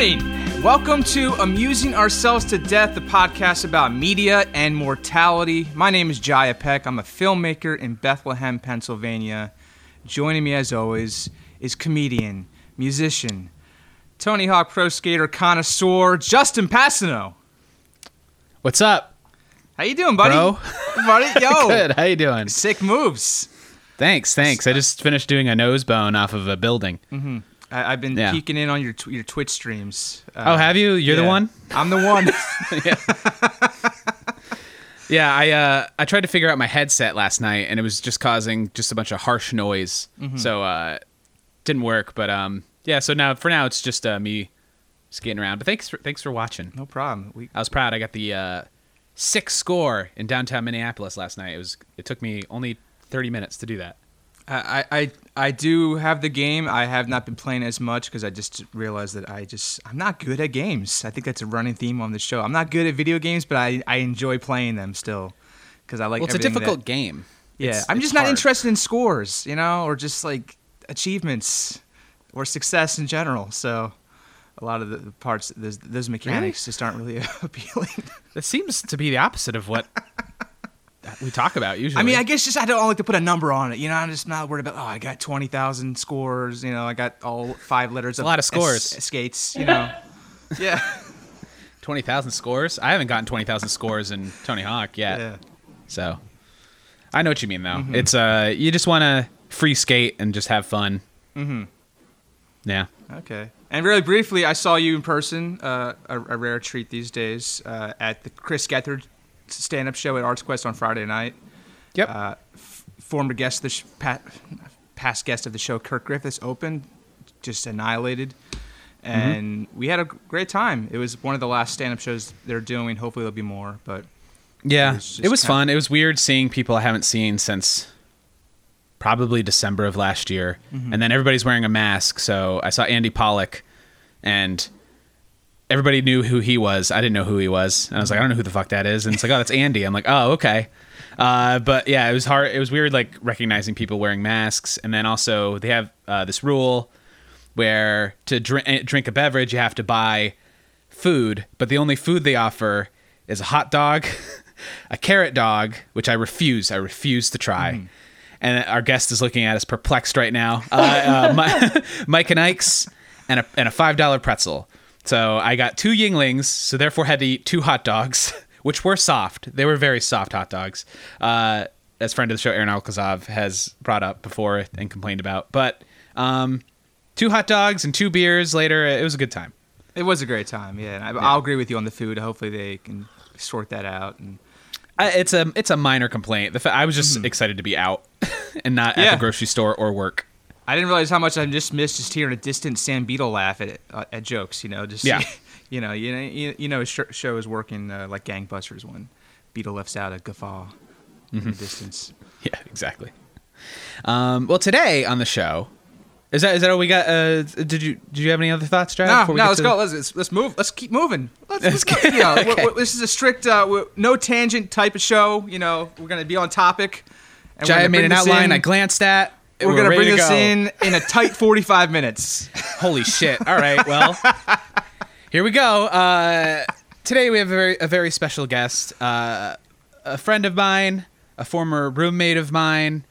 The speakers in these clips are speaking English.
Morning. Welcome to Amusing Ourselves to Death, the podcast about media and mortality. My name is Jaya Peck. I'm a filmmaker in Bethlehem, Pennsylvania. Joining me, as always, is comedian, musician, Tony Hawk Pro Skater connoisseur, Justin Passano. What's up, How you doing, buddy? bro? buddy, yo, Good. How you doing? sick moves. Thanks. Thanks. I just finished doing a nose bone off of a building. Mm-hmm. I, I've been Yeah. peeking in on your tw- your Twitch streams. Uh, oh, have you? You're the one. I'm the one. Yeah. I uh I tried to figure out my headset last night, and it was just causing just a bunch of harsh noise. Mm-hmm. So uh, didn't work. But um, yeah. So now for now it's just uh, me skating around. But thanks for thanks for watching. no problem. We, I was proud. I got the uh, sick score in downtown Minneapolis last night. It was. It took me only 30 minutes to do that. I, I I do have the game. I have not been playing as much because I just realized that I just I'm not good at games. I think that's a running theme on the show. I'm not good at video games, but I, I enjoy playing them still because I like. Well, it's a difficult that- game. yeah, It's- I'm it's just not interested in scores, you know, or just like achievements or success in general. So a lot of the parts, those, those mechanics just aren't really appealing. That seems to be the opposite of what we talk about usually. I mean, I guess just I don't like to put a number on it. You know, I'm just not worried about. Oh, I got twenty thousand scores. You know, I got all five letters. a lot of scores. Skates. You know. yeah. twenty thousand scores. I haven't gotten twenty thousand scores in Tony Hawk yet, Yeah. so I know what you mean. Though it's uh, you just want to free skate and just have fun. Mm-hmm. Yeah. Okay. And really briefly, I saw you in person. Uh, a, a rare treat these days uh, at the Chris Gethard stand-up show at ArtsQuest on Friday night. Yep. Uh, f- former guest, of the sh- pa- past guest of the show, Kirk Griffiths, opened, just annihilated, and we had a great time. It was one of the last stand-up shows they're doing. Hopefully, there'll be more. But yeah. it It was was, just kinda- fun. It was weird seeing people I haven't seen since probably December of last year, and then everybody's wearing a mask. So I saw Andy Pollock, and. Everybody knew who he was. I didn't know who he was. And I was like, I don't know who the fuck that is. And it's like, oh, that's Andy. I'm like, oh, okay. Uh, but yeah, it was hard. It was weird, like recognizing people wearing masks, and then also they have uh, this rule where to drink drink a beverage, you have to buy food, but the only food they offer is a hot dog, a carrot dog, which I refuse. I refuse to try. And our guest is looking at us perplexed right now. Uh, uh, Mike and Ike's and a and a five dollar pretzel. So I got two Yuenglings, so therefore had to eat two hot dogs, which were soft. They were very soft hot dogs. Uh, as friend of the show, Aaron Alkazov has brought up before and complained about. But um, two hot dogs and two beers later, it was a good time. it was a great time. Yeah, and I, I'll agree with you on the food. Hopefully, they can sort that out. And I, it's a it's a minor complaint. The fa- I was just excited to be out and not at the grocery store or work. I didn't realize how much I just missed just hearing a distant Sam Beetle laugh at uh, at jokes. You know, just Yeah. you know, you know, you, know, his show is working uh, like gangbusters when Beetle lets out a guffaw in the distance. Yeah, exactly. Um, well, today on the show, is that is that all we got? Uh, did you did you have any other thoughts, Jared? No, no, let's go. Let's, let's let's move. Let's keep moving. Let's, let's Let's go. get- You know, okay. this is a strict, uh, no tangent type of show. You know, we're gonna be on topic. And we're Jaya gonna made an outline. in- I glanced at. And We're gonna bring to this go. in in a tight forty-five minutes. Holy shit! All right, well, here we go. Uh, today we have a very a very special guest, uh, a friend of mine, a former roommate of mine,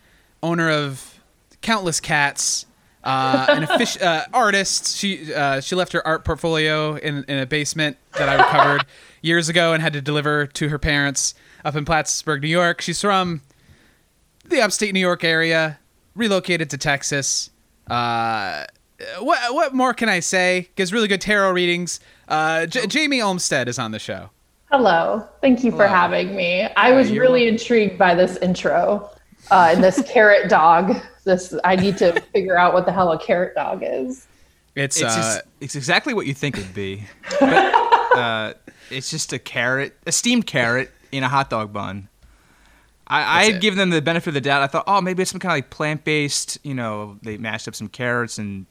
owner of countless cats, uh, an offic- uh, artist. She uh, she left her art portfolio in in a basement that I recovered years ago and had to deliver to her parents up in Plattsburgh, New York. She's from the upstate New York area, relocated to Texas. Uh, what what more can I say? Gives really good tarot readings. Uh, J- Jamie Olmstead is on the show. Hello. Thank you for Hello. having me. I was you're really intrigued by this intro uh, and this carrot dog. This I need to figure out what the hell a carrot dog is. It's, It's uh, just, it's exactly what you think it'd be. But, uh, it's just a carrot, a steamed carrot in a hot dog bun. I, I had it. given them the benefit of the doubt. I thought, oh, maybe it's some kind of like plant based. You know, they mashed up some carrots and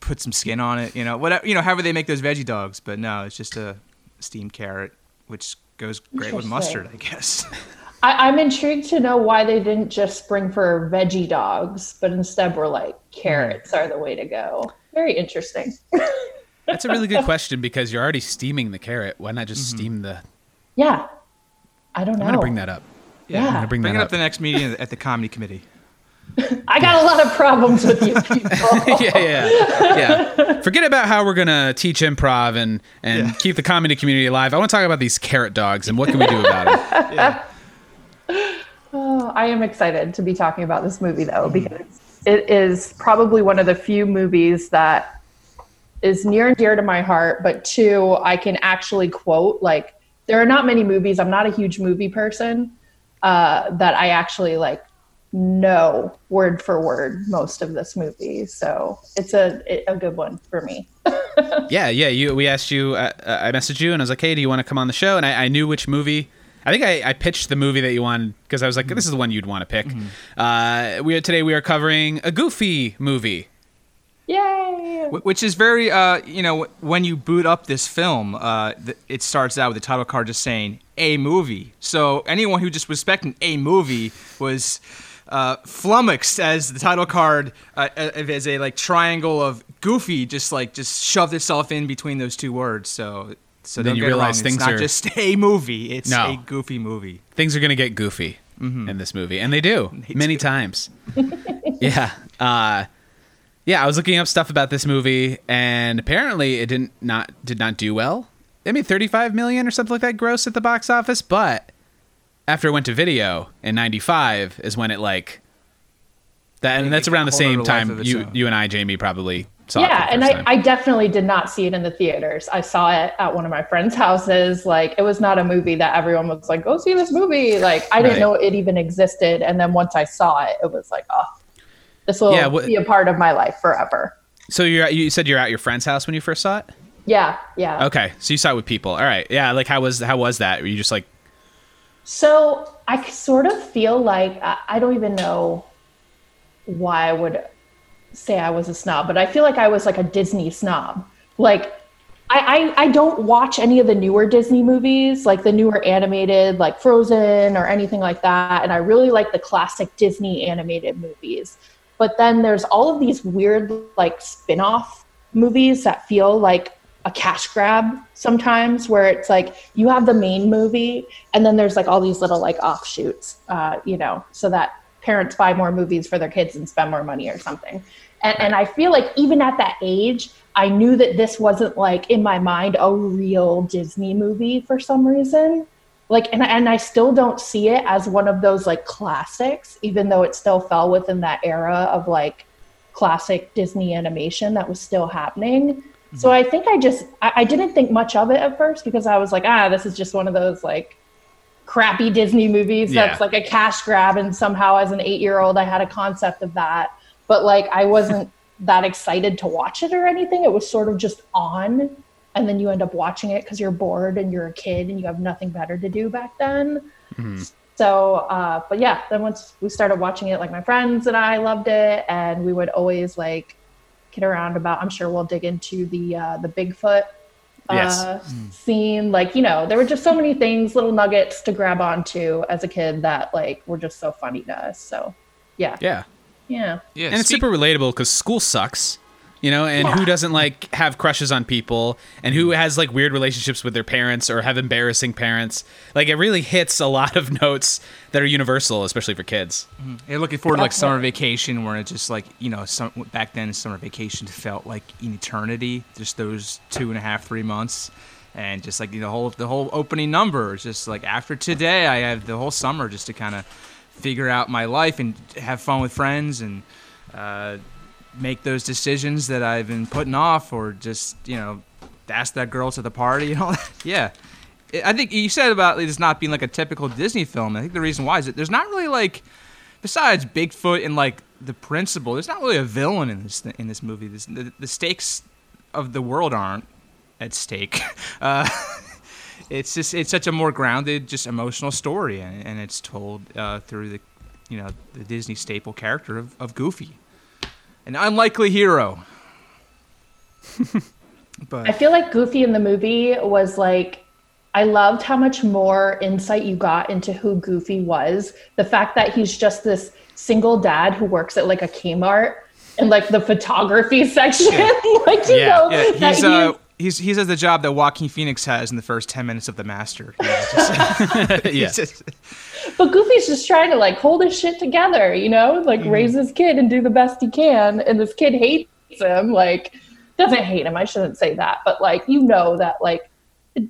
put some skin on it. You know, whatever. You know, however they make those veggie dogs. But no, it's just a steamed carrot, which goes great with mustard, I guess. I, I'm intrigued to know why they didn't just spring for veggie dogs, but instead were like carrots are the way to go. Very interesting. That's a really good question because you're already steaming the carrot. Why not just mm-hmm. steam the? Yeah. I don't know. I'm gonna bring that up. Yeah. I'm bring, Bring that it up. up the next meeting at the comedy committee. I got a lot of problems with you people. yeah, yeah, yeah. Forget about how we're gonna teach improv and and Yeah. keep the comedy community alive. I want to talk about these carrot dogs and what can we do about them. Yeah. Oh, I am excited to be talking about this movie though mm. because it is probably one of the few movies that is near and dear to my heart, but two, I can actually quote like there are not many movies. I'm not a huge movie person uh, that I actually like know word for word most of this movie. So it's a a good one for me. Yeah, yeah. You, we asked you. Uh, uh, I messaged you and I was like, "Hey, do you want to come on the show?" And I, I knew which movie. I think I, I pitched the movie that you wanted because I was like, "This is the one you'd want to pick." Uh, we today we are covering a Goofy movie. Yay! Which is very, uh, you know, when you boot up this film, uh, it starts out with the title card just saying a movie. So anyone who just was expecting a movie was uh, flummoxed as the title card uh, uh, as a like triangle of goofy just like just shoved itself in between those two words. So so Then don't you get it realize wrong. things it's not are- just a movie. It's No. a goofy movie. Things are gonna get goofy in this movie, and they do many times. yeah, uh, yeah. I was looking up stuff about this movie, and apparently it didn't not did not do well. It made 35 million or something like that gross at the box office, but after it went to video in 95 is when it like that and that's around the got a whole same time you own. you and I Jamie probably saw it yeah and I, time. I definitely did not see it in the theaters i saw it at one of my friends houses like it was not a movie that everyone was like go see this movie like i didn't Right. know it even existed and then once i saw it it was like oh this will Yeah, what- be a part of my life forever so you're at- you said you're at your friend's house when you first saw it? yeah yeah Okay. So you saw it with people. All right. Yeah, like how was how was that? Were you just like So I sort of feel like I, I don't even know why I would say I was a snob, but I feel like I was like a Disney snob. Like I, I, I don't watch any of the newer Disney movies, like the newer animated, like Frozen or anything like that. And I really like the classic Disney animated movies. But then there's all of these weird like spin-off movies that feel like a cash grab sometimes where it's like you have the main movie and then there's like all these little like offshoots uh, you know so that parents buy more movies for their kids and spend more money or something. And, and i feel like even at that age i knew that this wasn't like in my mind a real disney movie for some reason like and, and i still don't see it as one of those like classics even though it still fell within that era of like classic disney animation that was still happening so I think I just I, I didn't think much of it at first because I was like, ah, this is just one of those like crappy Disney movies Yeah. that's like a cash grab, and somehow as an eight year old I had a concept of that, but like I wasn't that excited to watch it or anything. It was sort of just on, and then you end up watching it because you're bored and you're a kid and you have nothing better to do back then. So, uh, but yeah, then once we started watching it, like my friends and I loved it, and we would always like kid around about. I'm sure we'll dig into the uh, the Bigfoot Yes. uh, scene. Like you know, there were just so many things, little nuggets to grab onto as a kid that like were just so funny to us. So, yeah, yeah. yeah, Yeah, and it's super relatable because school sucks you know and who doesn't like have crushes on people and who has like weird relationships with their parents or have embarrassing parents. Like it really hits a lot of notes that are universal especially for kids. You're looking forward to like summer vacation, where it's just like you know, some back then summer vacation felt like an eternity. Just those two and a half, three months, and just like the whole the whole opening number is just like after today, I have the whole summer just to kind of figure out my life and have fun with friends and uh, make those decisions that I've been putting off, or just you know, ask that girl to the party and all that. Yeah. I think you said about it not being like a typical Disney film. I think the reason why is that there's not really like, besides Bigfoot and like the principal, there's not really a villain in this in this movie. This, the, the stakes of the world aren't at stake. Uh, it's just it's such a more grounded, just emotional story, and, and it's told uh, through the, you know, the Disney staple character of, of Goofy, an unlikely hero. but I feel like Goofy in the movie was like, I loved how much more insight you got into who Goofy was. The fact that he's just this single dad who works at like a Kmart in like the photography section. like you Yeah. know, Yeah, that he's he uh, is- he's he's has the job that Joaquin Phoenix has in the first ten minutes of The Master. You know, just- yeah. just- but Goofy's just trying to like hold his shit together, you know, like Mm-hmm. raise his kid and do the best he can. And this kid hates him, like doesn't hate him. I shouldn't say that, but like you know that like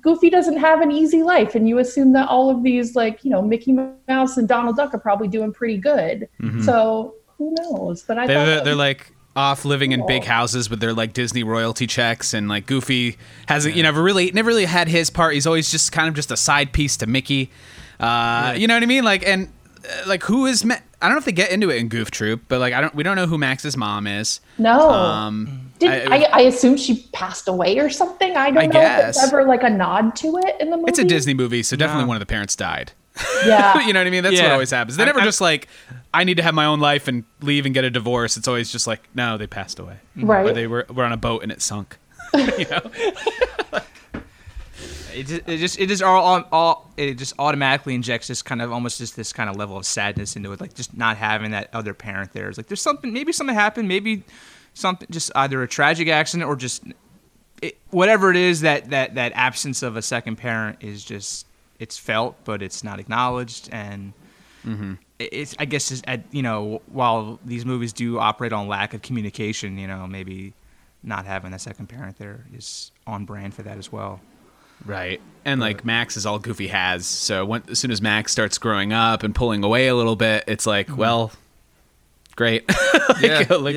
Goofy doesn't have an easy life, and you assume that all of these like you know Mickey Mouse and Donald Duck are probably doing pretty good. So who knows? But I They're, thought they're, they're was- like off living in big houses with their like Disney royalty checks, and like Goofy hasn't, you know, really never really had his part. He's always just kind of just a side piece to Mickey. Uh, You know what I mean? Like, and uh, like who is? Ma- I don't know if they get into it in Goof Troop, but like I don't, we don't know who Max's mom is. no. Um, Did, I- I, I, assume she passed away or something. I don't I know guess. if it's ever like a nod to it in the movie. it's a Disney movie, so definitely one of the parents died. Yeah. you know what I mean? That's what always happens. They I- never I- just like, I need to have my own life and leave and get a divorce. It's always just like, no, they passed away, mm-hmm. Right. or they were were on a boat and it sunk. you know? it just it just it just all, all, all it just automatically injects this kind of almost just this kind of level of sadness into it, like just not having that other parent there. It's like there's something, maybe something happened, maybe something, just either a tragic accident or just it, whatever it is that that that absence of a second parent is just it's felt, but it's not acknowledged, and mm-hmm. it- it's I guess is at you know while these movies do operate on lack of communication, you know maybe not having a second parent there is on brand for that as well. Right. And like Max is all Goofy has. So when, as soon as Max starts growing up and pulling away a little bit, it's like, mm-hmm. well, great. Like- like-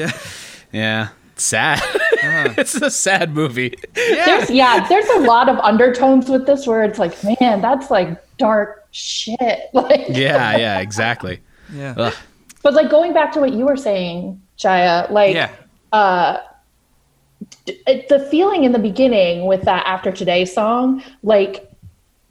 yeah. It's sad. it's a sad movie. There's, yeah, there's a lot of undertones with this where it's like, man, that's like dark shit. Like, Yeah, yeah, exactly. Yeah. Ugh. but like going back to what you were saying, Jaya, like, Yeah. uh, d- it, the feeling in the beginning with that After Today song, like,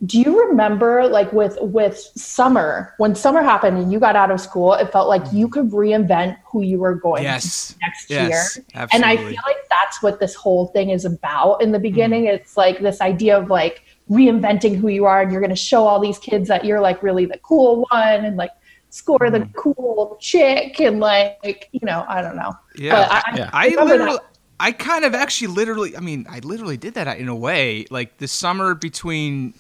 do you remember like with with summer when summer happened and you got out of school it felt like you mm-hmm. could reinvent who you were going Yes. to be next Yes, year and i feel like that's what this whole thing is about in the mm. beginning it's like this idea of like reinventing who you are and you're going to show all these kids that you're like really the cool one and like score the mm. cool chick and like you know i don't know Yeah. But I, Yeah. I remember literally, that. I kind of actually literally, I mean, I literally did that in a way. Like the summer between,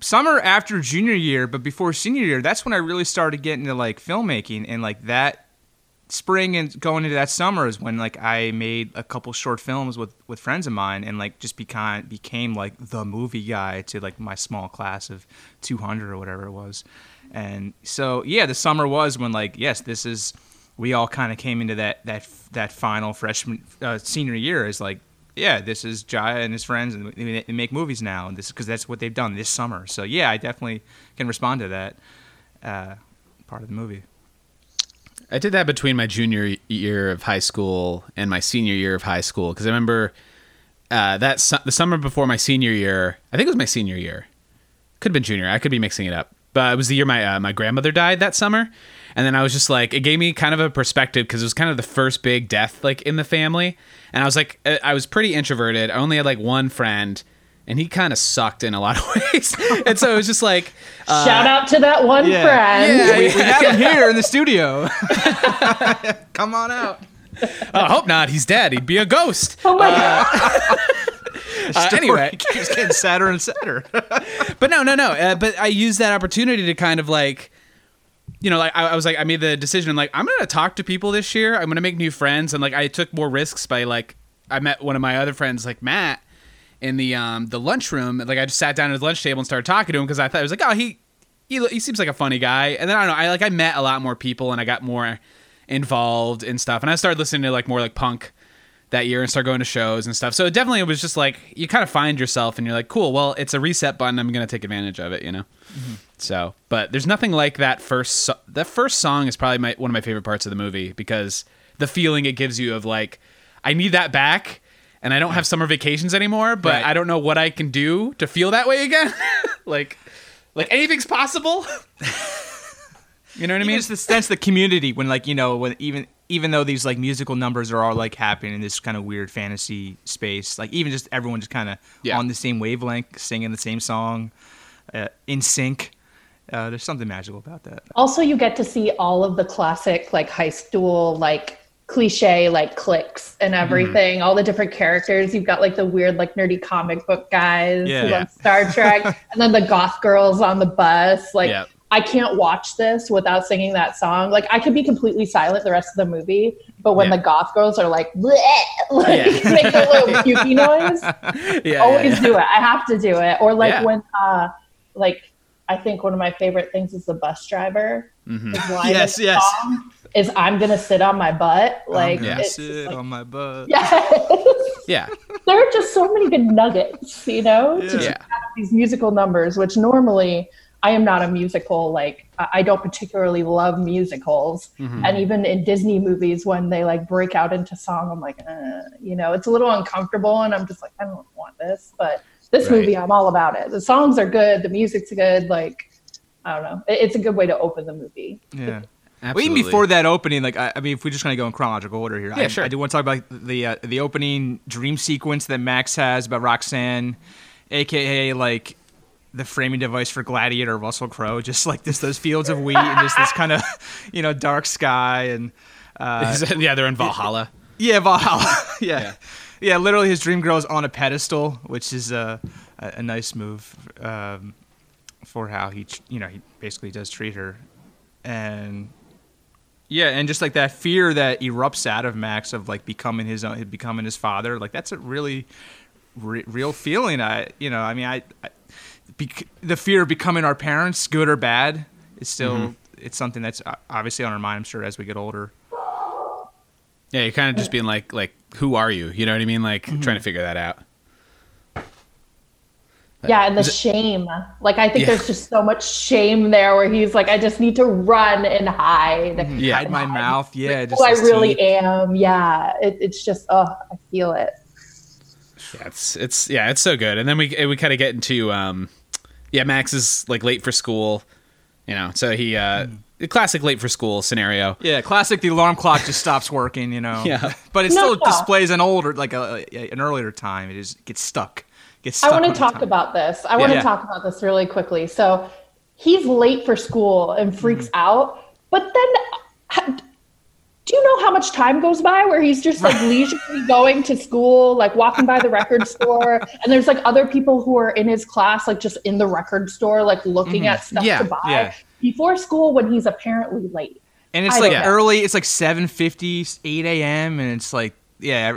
summer after junior year, but before senior year, that's when I really started getting into like filmmaking and like that spring and going into that summer is when like I made a couple short films with with friends of mine and like just became became like the movie guy to like my small class of 200 or whatever it was. And so yeah, the summer was when like yes, this is we all kind of came into that that that final freshman uh, senior year is like yeah, this is Jaya and his friends and they make movies now and this because that's what they've done this summer. So yeah, I definitely can respond to that uh, part of the movie. I did that between my junior year of high school and my senior year of high school because I remember uh, that su- the summer before my senior year. I think it was my senior year. Could have been junior. I could be mixing it up. But it was the year my uh, my grandmother died that summer, and then I was just like, it gave me kind of a perspective because it was kind of the first big death like in the family, and I was like, uh, I was pretty introverted. I only had like one friend, and he kind of sucked in a lot of ways, and so it was just like, uh, shout out to that one yeah. friend Yeah, we, we have him here in the studio. Come on out. I hope not. He's dead. He'd be a ghost. oh my god Uh, anyway, It keeps getting sadder and sadder. but no, no, no. Uh, but I used that opportunity to kind of like, you know, like I, I was like, I made the decision, like, I'm gonna talk to people this year. I'm gonna make new friends, and like I took more risks by like, I met one of my other friends, like Matt, in the um the lunchroom. Like I just sat down at his lunch table and started talking to him because I thought it was like, oh, he, he he seems like a funny guy. And then I don't know, I like I met a lot more people and I got more involved in stuff, and I started listening to like more like punk that year and start going to shows and stuff. So it definitely was just like you kind of find yourself and you're like, cool. Well, it's a reset button. I'm gonna take advantage of it, you know. Mm-hmm. So, but there's nothing like that first. So- that first song is probably my one of my favorite parts of the movie because the feeling it gives you of like, I need that back, and I don't have summer vacations anymore, but Right. I don't know what I can do to feel that way again. like, like anything's possible. you know what I mean? it's the sense of the community when, like, you know, when even even though these like musical numbers are all like happening in this kind of weird fantasy space, like even just everyone just kind of Yeah. on the same wavelength, singing the same song, uh, in sync. Uh, there's something magical about that. also you get to see all of the classic like high school like cliche like clicks and everything, all the different characters. You've got like the weird, like nerdy comic book guys Yeah. who love Star Trek, and then the goth girls on the bus. Like, Yeah. I can't watch this without singing that song. Like, I could be completely silent the rest of the movie, but when Yeah. the goth girls are like, bleh, like Yeah. make a little pukey noise, Yeah, always yeah, do it. I have to do it. Or like Yeah. when, uh, like, I think one of my favorite things is the bus driver. Mhm. His line in Yes, yes. song Is I'm gonna sit on my butt. Like, I'm gonna sit like, on my butt. yes. yeah, there are just so many good nuggets, you know, to Yeah. just yeah. these musical numbers, which normally I am not a musical. Like I I don't particularly love musicals, Mm-hmm. and even in Disney movies when they like break out into song, I'm like, uh, you know, it's a little uncomfortable, and I'm just like, I don't want this. But this Right. movie, I'm all about it. The songs are good, the music's good. Like I don't know, It- it's a good way to open the movie. Yeah. Well, even before that opening, like I, I mean, if we're just gonna go in chronological order here, Yeah, I, sure. I do want to talk about the uh, the opening dream sequence that Max has about Roxanne, aka like the framing device for Gladiator Russell Crowe, just like this those fields of wheat and just this kind of you know dark sky and uh, yeah, they're in Valhalla. yeah Valhalla, yeah. Yeah. yeah, Literally, his dream girl is on a pedestal, which is a a, nice move um, for how he you know he basically does treat her, and yeah, and just like that fear that erupts out of Max of like becoming his own, becoming his father, like that's a really re- real feeling. I, you know, I mean, I, I bec- the fear of becoming our parents, good or bad, is still it's something that's uh, obviously on our mind. I'm sure as we get older. Yeah, you're kind of just being like, like, who are you? You know what I mean? Like Mm-hmm. trying to figure that out. Yeah, and the shame. Like I think Yeah. there's just so much shame there where he's like, I just need to run and hide. Yeah. Hide my mouth. Yeah, just Who I really teeth. am. Yeah. It, it's just oh, I feel it. Yeah, it's it's yeah, it's so good. And then we we kind of get into um, yeah, Max is like late for school, you know, so he uh, the classic late for school scenario. Yeah, classic. The alarm clock just stops working, you know. Yeah. but it No. still displays an older, like a, a- an earlier time. It just gets stuck. Gets I want to talk about this. I want to Yeah. talk about this really quickly. So he's late for school and freaks Mm-hmm. out, but then ha- do you know how much time goes by where he's just like leisurely going to school, like walking by the record store, and there's like other people who are in his class, like just in the record store, like looking at stuff Yeah, to buy Mm-hmm. yeah. before school when he's apparently late. and it's I like early. It's like 7:50, 8 a.m. and it's like yeah.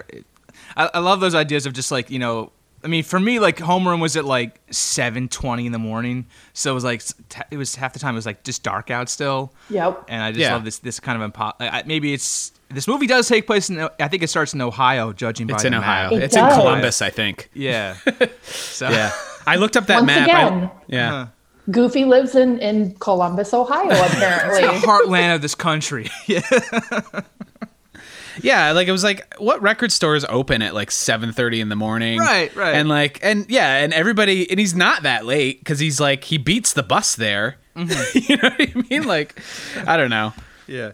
I, I love those ideas of just like you know. I mean, for me, like homeroom was at like 7:20 in the morning, so it was like t- it was half the time it was like just dark out still. Yep. and I just Yeah. love this this kind of impo- I, maybe it's this movie does take place in I think it starts in Ohio, judging by It's the in map. Ohio. It it's in does. Columbus, I think. Yeah. So Yeah. I looked up that Once map. again. I, yeah. Huh. Goofy lives in, in Columbus, Ohio, apparently. the heartland of this country. Yeah. Yeah, like it was like what record stores open at like 7:30 in the morning? Right, right. And like and yeah, and everybody and he's not that late cuz he's like he beats the bus there. Mm-hmm. you know what I mean? Like I don't know. Yeah.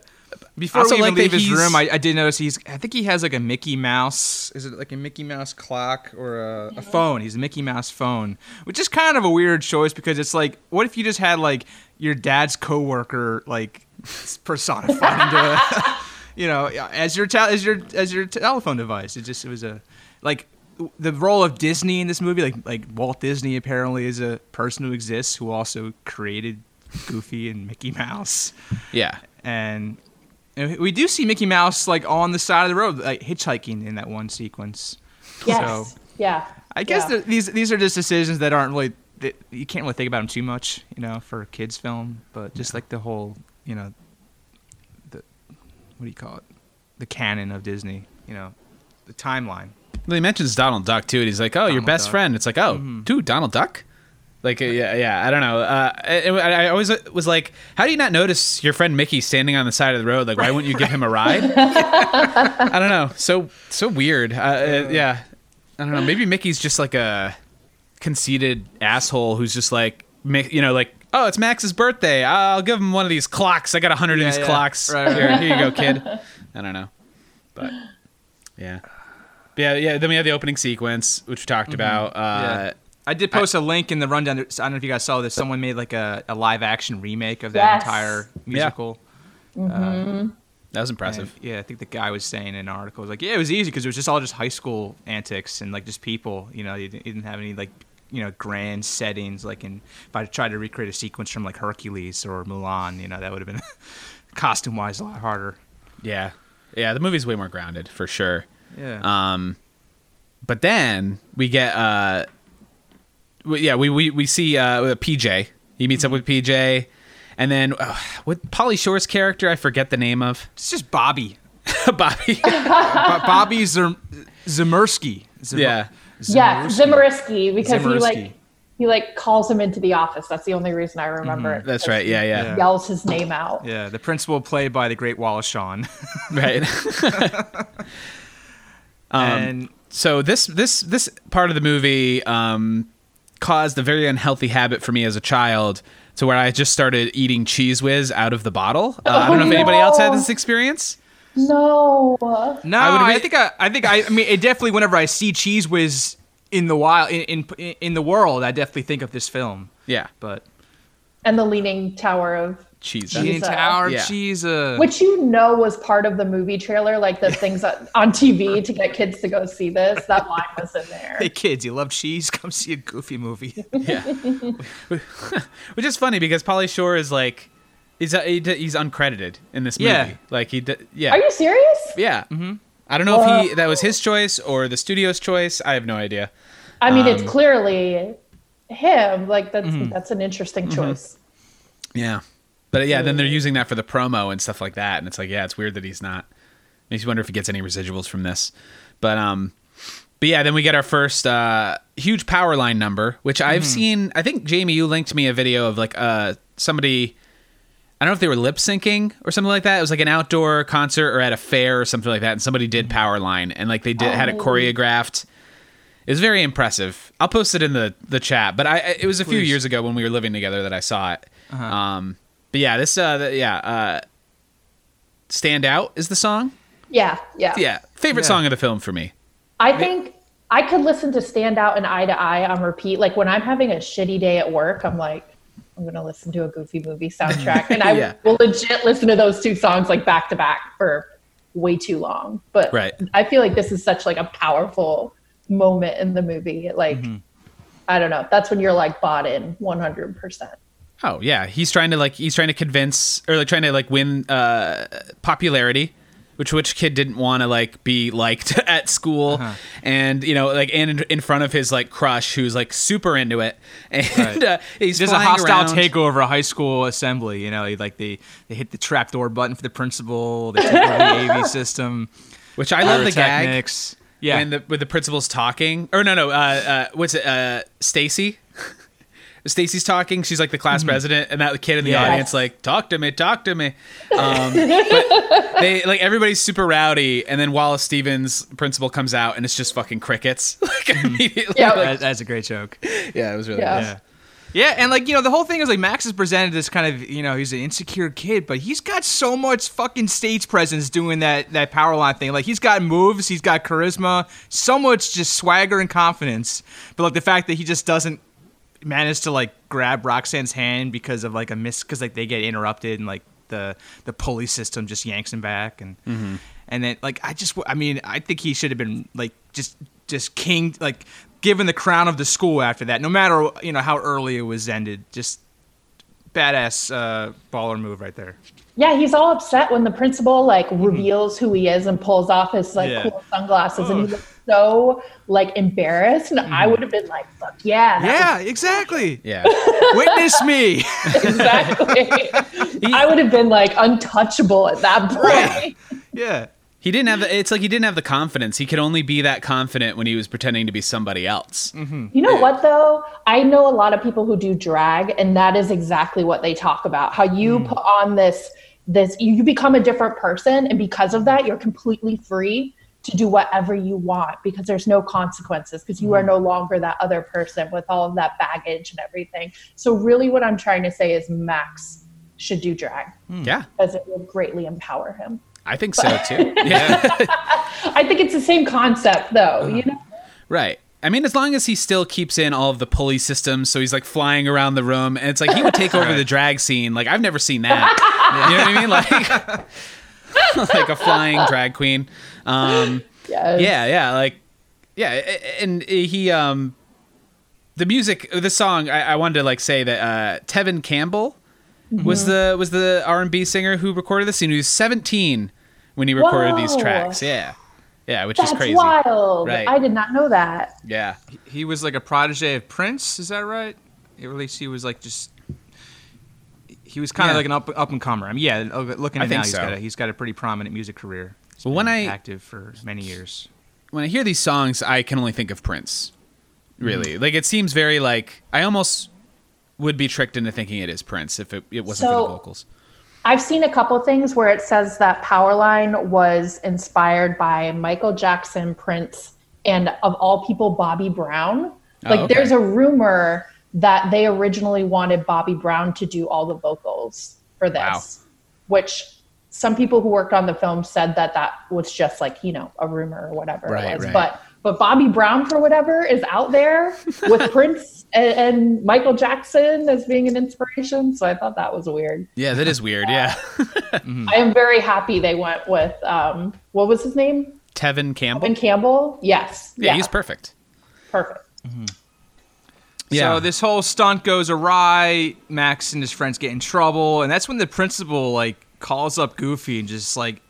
Before Also we even like that leave his room, I, I did notice he's. I think he has like a Mickey Mouse. Is it like a Mickey Mouse clock or a, a phone? He's a Mickey Mouse phone, which is kind of a weird choice because it's like, what if you just had like your dad's coworker like personified into, a, you know, as your tel- as your as your telephone device? It just it was a like the role of Disney in this movie. Like like Walt Disney apparently is a person who exists who also created Goofy and Mickey Mouse Yeah. and and we do see Mickey Mouse like on the side of the road, like hitchhiking in that one sequence. Yes. So yeah. I guess Yeah. these these are just decisions that aren't really you can't really think about them too much, you know, for a kids film. But just like the whole, you know, the what do you call it, the canon of Disney, you know, the timeline. Well, he mentions Donald Duck too, and he's like, "Oh, your best Duck. friend." It's like, "Oh, dude, Donald Duck." Like, uh, yeah, yeah. I don't know. Uh, I, I always was like, "How do you not notice your friend Mickey standing on the side of the road? Like, why wouldn't you give him a ride?" I don't know. So so weird. Uh, uh, yeah. I don't know. Maybe Mickey's just like a conceited asshole who's just like, you know, like, "Oh, it's Max's birthday. I'll give him one of these clocks. I got a hundred Yeah, of these yeah. clocks. Right, right, here, right. here you go, kid." I don't know, but yeah. Yeah, yeah. Then we have the opening sequence, which we talked about. Uh, Mm-hmm. Yeah. I did post a link in the rundown. I don't know if you guys saw this. Someone made like a, a live action remake of that Yes. entire musical. Yeah, That was impressive. And, yeah, I think the guy was saying in an article, was like, yeah, it was easy because it was just all just high school antics and like just people. You know, you didn't, you didn't have any like you know grand settings. Like in if I tried to recreate a sequence from like Hercules or Mulan, you know, that would have been costume wise a lot harder. yeah, yeah. The movie's way more grounded for sure. Yeah. Um, but then we get uh, we, yeah, we we we see uh PJ. He meets up with PJ, and then uh, with Pauly Shore's character, I forget the name of it's just Bobby. Bobby. Bo- Bobby Zimmeruski. Zem- Yeah. Yeah, Zimmeruski because he like he like calls him into the office. That's the only reason I remember it. That's right. Yeah, yeah, Yeah. Yells his name out. Yeah, the principal played by the great Wallace Shawn. right. Um, and so this this this part of the movie um, caused a very unhealthy habit for me as a child to where I just started eating Cheez Whiz out of the bottle. Uh, I don't know if Oh, anybody else had this experience. No. no, I I, think I, I think I, I mean, it definitely. Whenever I see Cheez Whiz in the wild, in, in in the world, I definitely think of this film. Yeah, But And the Leaning Tower of cheese. Cheese. Leaning Tower of Yeah. Cheese. Uh, which you know was part of the movie trailer, like the things on on TV to get kids to go see this. That line was in there. hey kids, you love cheese? Come see a goofy movie. Yeah, which is funny because Pauly Shore is like he's uh, he d- he's uncredited in this movie. Yeah. like he d- yeah Are you serious? yeah. Mm-hmm. I don't know if he that was his choice or the studio's choice. I have no idea. I mean, it's Um, clearly him. Like that's Mm-hmm. that's an interesting choice. Yeah. But yeah, then they're using that for the promo and stuff like that, and it's like, yeah, it's weird that he's not. Makes you wonder if he gets any residuals from this. But um, but yeah, then we get our first uh huge Powerline number, which I've seen. I think Jamie, you linked me a video of like uh somebody. I don't know if they were lip syncing or something like that. It was like an outdoor concert or at a fair or something like that, and somebody did Powerline and like they did had it Oh. choreographed. It was very impressive. I'll post it in the the chat, but I it was a few Please. years ago when we were living together that I saw it. Um, but yeah, this uh, the, yeah, uh, stand out is the song. Yeah, yeah, Yeah, favorite Yeah. song of the film for me. I think I could listen to Stand Out and Eye to Eye on repeat. Like when I'm having a shitty day at work, I'm like, I'm gonna listen to a Goofy movie soundtrack, and I Yeah. will legit listen to those two songs like back to back for way too long. But Right. I feel like this is such like a powerful moment in the movie. Like Mm-hmm. I don't know. That's when you're like bought in 100. percent Oh yeah, he's trying to like he's trying to convince or like trying to like win uh popularity, which which kid didn't want to like be liked at school, Uh-huh. and you know like and in, in front of his like crush who's like super into it, and Right. uh, he's There's a hostile around. takeover a high school assembly. You know, like they they hit the trapdoor button for the principal. They take over the AV system. which I love the gag. Yeah, when the with the principal's talking or no no uh, uh what's it uh Stacy Stacy's talking she's like the class president and that kid in the Yes. audience like talk to me talk to me um but they like everybody's super rowdy and then Wallace Stevens principal comes out and it's just fucking crickets like immediately Yeah. like, that, that's a great joke. yeah it was really Yeah. nice. Yeah. Yeah, and like you know, the whole thing is like Max is presented as kind of you know he's an insecure kid, but he's got so much fucking stage presence doing that that Powerline thing. Like he's got moves, he's got charisma, so much just swagger and confidence. But like the fact that he just doesn't manage to like grab Roxanne's hand because of like a miss, because like they get interrupted and like the the pulley system just yanks him back and and then like I just I mean I think he should have been like just just king like given the crown of the school after that no matter you know how early it was ended just badass uh baller move right there Yeah, he's all upset when the principal like reveals who he is and pulls off his like Mm-hmm. Yeah. cool sunglasses, and he looks so like embarrassed. And I would have been like, "Fuck yeah, that Mm-hmm. yeah exactly yeah witness me exactly. I would have been like untouchable at that point. Right. yeah he didn't have the it's like he didn't have the confidence he could only be that confident when he was pretending to be somebody else You know what though? I know a lot of people who do drag, and that is exactly what they talk about. How you put on this this you, you become a different person, and because of that, you're completely free to do whatever you want because there's no consequences because you are mm. no longer that other person with all of that baggage and everything. So really, what I'm trying to say is Max should do drag hmm. yeah because it will greatly empower him. I think so too yeah I think it's the same concept though, uh-huh. you know. Right. I mean, as long as he still keeps in all of the pulley systems, so he's like flying around the room, and it's like he would take over the drag scene. Like I've never seen that. You know what I mean? Like, like a flying drag queen. Um, Yes. yeah, yeah, like yeah, and he um, the music, the song. I, I wanted to like say that uh, Tevin Campbell was the was the R and B singer who recorded this. And he was 17 when he recorded these tracks. Yeah, yeah, which That's is crazy. wild. Right. I did not know that. Yeah, He was like a protege of Prince. Is that right? At least he was like just. He was kind of like an up up and comer. I mean, yeah. Looking at it think now, he's so. got a, he's got a pretty prominent music career. He's Well, when been I- active for many years. when I hear these songs, I can only think of Prince. Really, Mm. like it seems very like I almost would be tricked into thinking it is Prince if it, it wasn't for the vocals. I've seen a couple things where it says that Powerline was inspired by Michael Jackson, Prince, and of all people, Bobby Brown. Oh, Like, okay. there's a rumor that they originally wanted Bobby Brown to do all the vocals for this, Wow. which some people who worked on the film said that that was just like you know a rumor or whatever Right, it was. right. But but Bobby Brown for whatever is out there with Prince and, and Michael Jackson as being an inspiration. So I thought that was weird. Yeah, that is weird. Yeah, I am very happy they went with um, what was his name? Tevin Campbell. Ben Campbell. Yes. yeah, he's perfect. perfect. Yeah. So this whole stunt goes awry. Max and his friends get in trouble, and that's when the principal like calls up Goofy and just like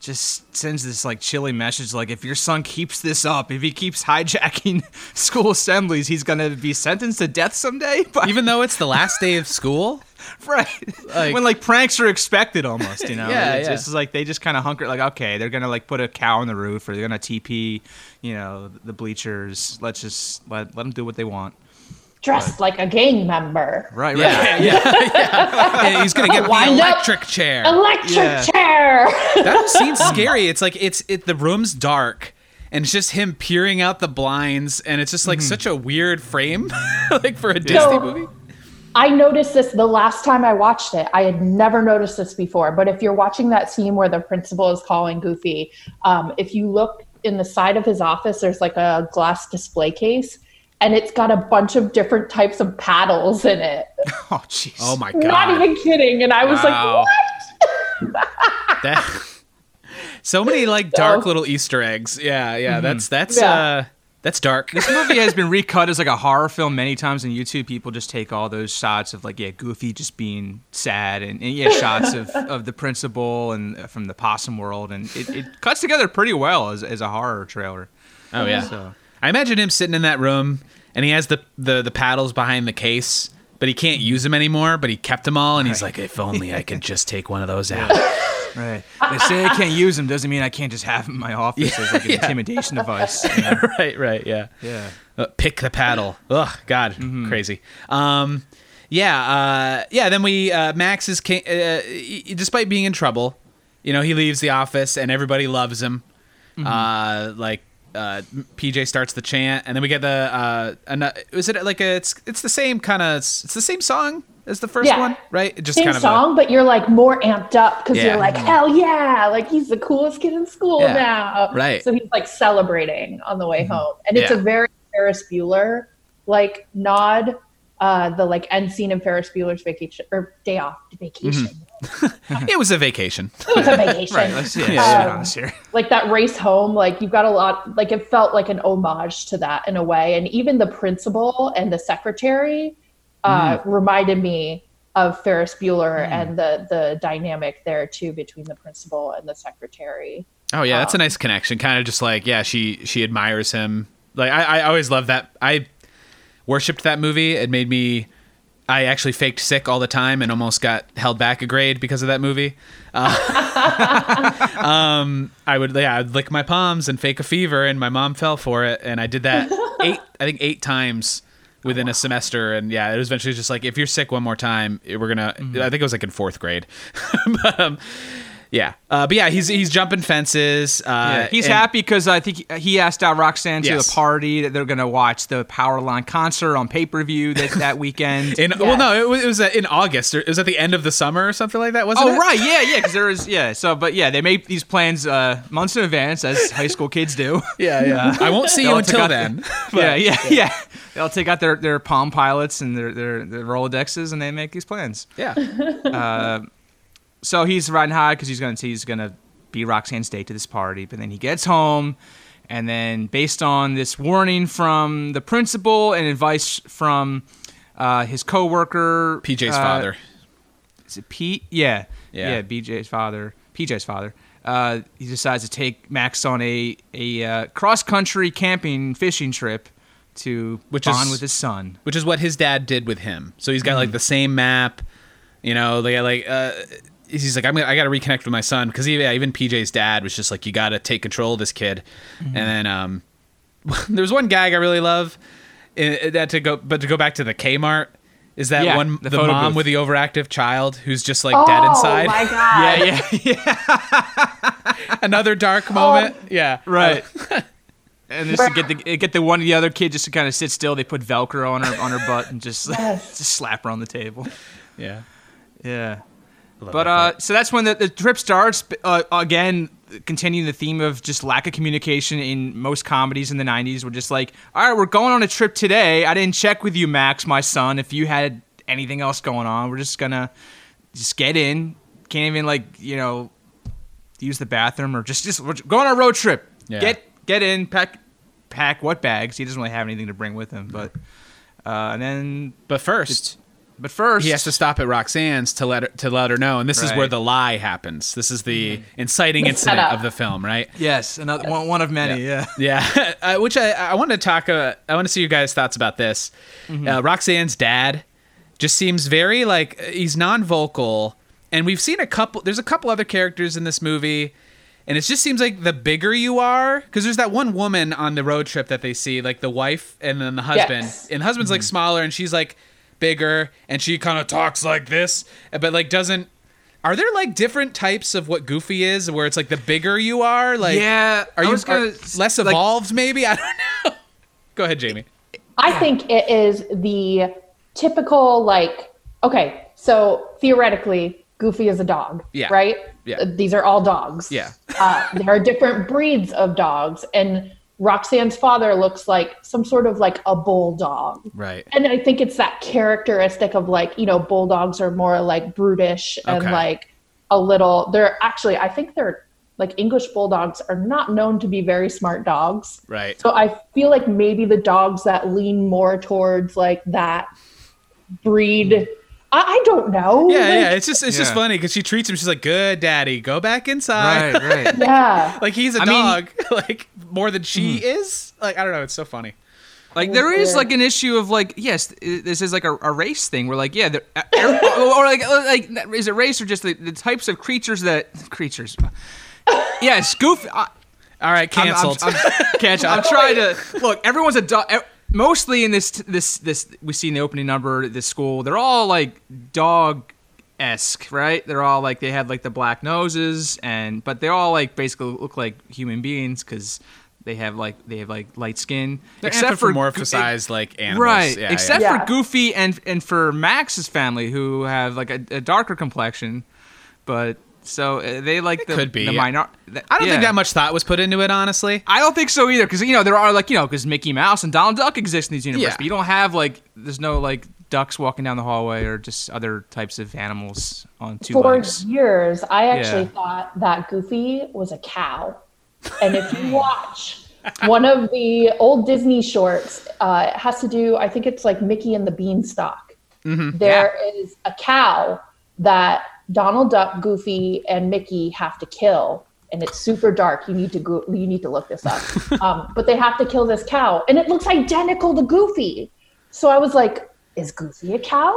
just sends this like chilly message like if your son keeps this up, if he keeps hijacking school assemblies, he's gonna be sentenced to death someday. But Even though it's the last day of school. right Like- when like pranks are expected almost, you know. Yeah, it's yeah. just like they just kind of hunker like okay, they're gonna like put a cow on the roof or they're gonna TP, you know, the bleachers. Let's just let let them do what they want. Dressed like a gang member. Right, right. Yeah, yeah, yeah. And he's gonna get the Wind up. electric chair. Electric Yeah. chair. That seems scary. It's like it's it. The room's dark, and it's just him peering out the blinds, and it's just like such a weird frame, like for a Disney So- movie. I noticed this the last time I watched it. I had never noticed this before. But if you're watching that scene where the principal is calling Goofy, um, if you look in the side of his office, there's like a glass display case, and it's got a bunch of different types of paddles in it. Oh jeez. Oh my god! Not even kidding. And I was Wow. like, what? That- so many like dark So- little Easter eggs. Yeah, yeah. That's that's Yeah. uh that's dark. This movie has been recut as like a horror film many times on YouTube. People just take all those shots of like yeah, Goofy just being sad, and, and yeah, shots of, of the principal and uh, from the Possum World, and it, it cuts together pretty well as, as a horror trailer. Oh yeah. So I imagine him sitting in that room, and he has the the the paddles behind the case, but he can't use them anymore. But he kept them all, and he's like, if only I could just take one of those out. right, they say I can't use them doesn't mean I can't just have them in my office as like an Yeah. intimidation device. you know? right, right, yeah. Yeah. Uh, pick the paddle. Ugh, God, Mm-hmm. crazy. Um, yeah, uh, yeah. Then we uh, Max is ca- uh, despite being in trouble, you know, he leaves the office and everybody loves him. Mm-hmm. Uh, like uh, PJ starts the chant, and then we get the uh, an, is it like a it's it's the same kind of it's the same song as the first Yeah. one, right? It just Same kind of song, but you're like more amped up because Yeah. you're like, hell yeah, like he's the coolest kid in school Yeah. now. Right. So he's like celebrating on the way home. And it's a very Ferris Bueller like nod. Uh, the like end scene in Ferris Bueller's vacation or day off vacation. a, it was a vacation. It was a vacation. Right. Let's yeah, Yeah. this here. like that race home like you've got a lot like it felt like an homage to that in a way and even the principal and the secretary uh, reminded me of ferris bueller and the the dynamic there too between the principal and the secretary Oh yeah, Um, that's a nice connection. Kind of just like yeah, she she admires him. Like I, I always love that. I worshipped that movie. It made me. I actually faked sick all the time and almost got held back a grade because of that movie. Uh, um, I would yeah, I'd lick my palms and fake a fever, and my mom fell for it, and I did that eight, I think eight times within a semester, and yeah, it was eventually just like if you're sick one more time, we're gonna. I think it was like in fourth grade, but um, yeah, uh, but yeah, he's he's jumping fences. Uh, Yeah, he's and- happy because I think he asked out Roxanne to Yes. the party that they're going to watch the Powerline concert on pay per view that, that weekend. In, Well, no, it was, it was uh, in August. Or it was at the end of the summer or something like that, wasn't it? oh right, yeah, yeah, because there was yeah. So, but yeah, they made these plans uh, months in advance, as high school kids do. Yeah, yeah. I won't see you until then. yeah, yeah, yeah. They'll take out their, their Palm Pilots and their, their their Rolodexes, and they make these plans. Yeah. So he's riding high because he's gonna he's gonna be Roxanne's date to this party. But then he gets home, and then based on this warning from the principal and advice from uh, his coworker, PJ's uh, father. is it Pete? Yeah, Yeah. yeah, BJ's father, PJ's father. Uh, he decides to take Max on a a uh, cross country camping fishing trip to Which bond is- with his son. which is what his dad did with him. So he's got like the same map, you know. They got like uh, he's like I'm gonna, I got to reconnect with my son because yeah, even PJ's dad was just like you got to take control of this kid. And then um, there's one gag I really love uh, that to go, but to go back to the Kmart. Is that Yeah, one the the, photo mom booth. with the overactive child who's just like oh dead inside? my god! Yeah, yeah, yeah. Another dark moment. Yeah, Right. and just to get the get the one the other kid just to kind of sit still. They put Velcro on her on her butt and just Yes. just slap her on the table. yeah. Yeah. But uh, so that's when the, the trip starts. Uh, again, continuing the theme of just lack of communication in most comedies in the '90s. We're just like, all right, we're going on a trip today. I didn't check with you, Max, my son, if you had anything else going on. We're just gonna just get in. Can't even like you know use the bathroom or just just we're going on a road trip. Yeah. Get get in, pack pack what bags. He doesn't really have anything to bring with him, but uh, and then but first. But first he has to stop at Roxanne's to let her to let her know, and this is where the lie happens. This is the inciting The incident setup. of the film, right? Yes, another one, one of many. Yeah. Yeah, uh, which I I want to talk. Uh, I want to see your guys' thoughts about this. Uh, Roxanne's dad just seems very like he's non-vocal, and we've seen a couple. There's a couple other characters in this movie. And it just seems like the bigger you are, because there's that one woman on the road trip that they see, like the wife and then the husband. Yes. And the husband's like smaller, and she's like bigger, and she kind of talks like this, but like doesn't. Are there like different types of what Goofy is, where it's like the bigger you are, like Yeah, are you was gonna are s- less like- evolved? maybe I don't know. Go ahead, Jamie. I think it is the typical like okay, so theoretically, Goofy is a dog, Yeah. right? Yeah. These are all dogs. Yeah. uh, there are different breeds of dogs, and Roxanne's father looks like some sort of like a bulldog. Right. And I think it's that characteristic of like, you know, bulldogs are more like brutish and Okay. like a little, they're actually, I think they're like English bulldogs are not known to be very smart dogs. Right. So I feel like maybe the dogs that lean more towards like that breed, I, I don't know. Yeah, Like, yeah. It's just it's just funny because she treats him. She's like, "Good, daddy, go back inside." Right, right. Yeah. like he's a I mean- dog, like more than she is. Like I don't know. It's so funny. Like there is like an issue of like yes, this is like a, a race thing where like yeah, there- uh, or, or like uh, like is it race or just the, the types of creatures that creatures? Yes, Goofy. I, All right, I'm- I'm- canceled. I'm, canceled. I'm trying to look. Everyone's a dog. Mostly in this this this we see in the opening number this school. They're all like dog esque, right? They're all like they have like the black noses and but they all like basically look like human beings because they have like they have like light skin. They're Except for anthropomorphized like animals. Right. Yeah, Except yeah. for Goofy and and for Max's family who have like a, a darker complexion, but so uh, they like the could be. the minor. yeah. I don't think that much thought was put into it, honestly. I don't think so either, because you know there are like you know because Mickey Mouse and Donald Duck exist in these universes, Yeah. but you don't have like there's no like ducks walking down the hallway or just other types of animals on two For legs. years, I actually Yeah. thought that Goofy was a cow. And if you watch one of the old Disney shorts, uh, it has to do, I think it's like Mickey and the Beanstalk. There is a cow that Donald Duck, Goofy, and Mickey have to kill. And it's super dark. You need to go, you need to look this up. um, but they have to kill this cow, and it looks identical to Goofy. So I was like, "Is Goofy a cow?"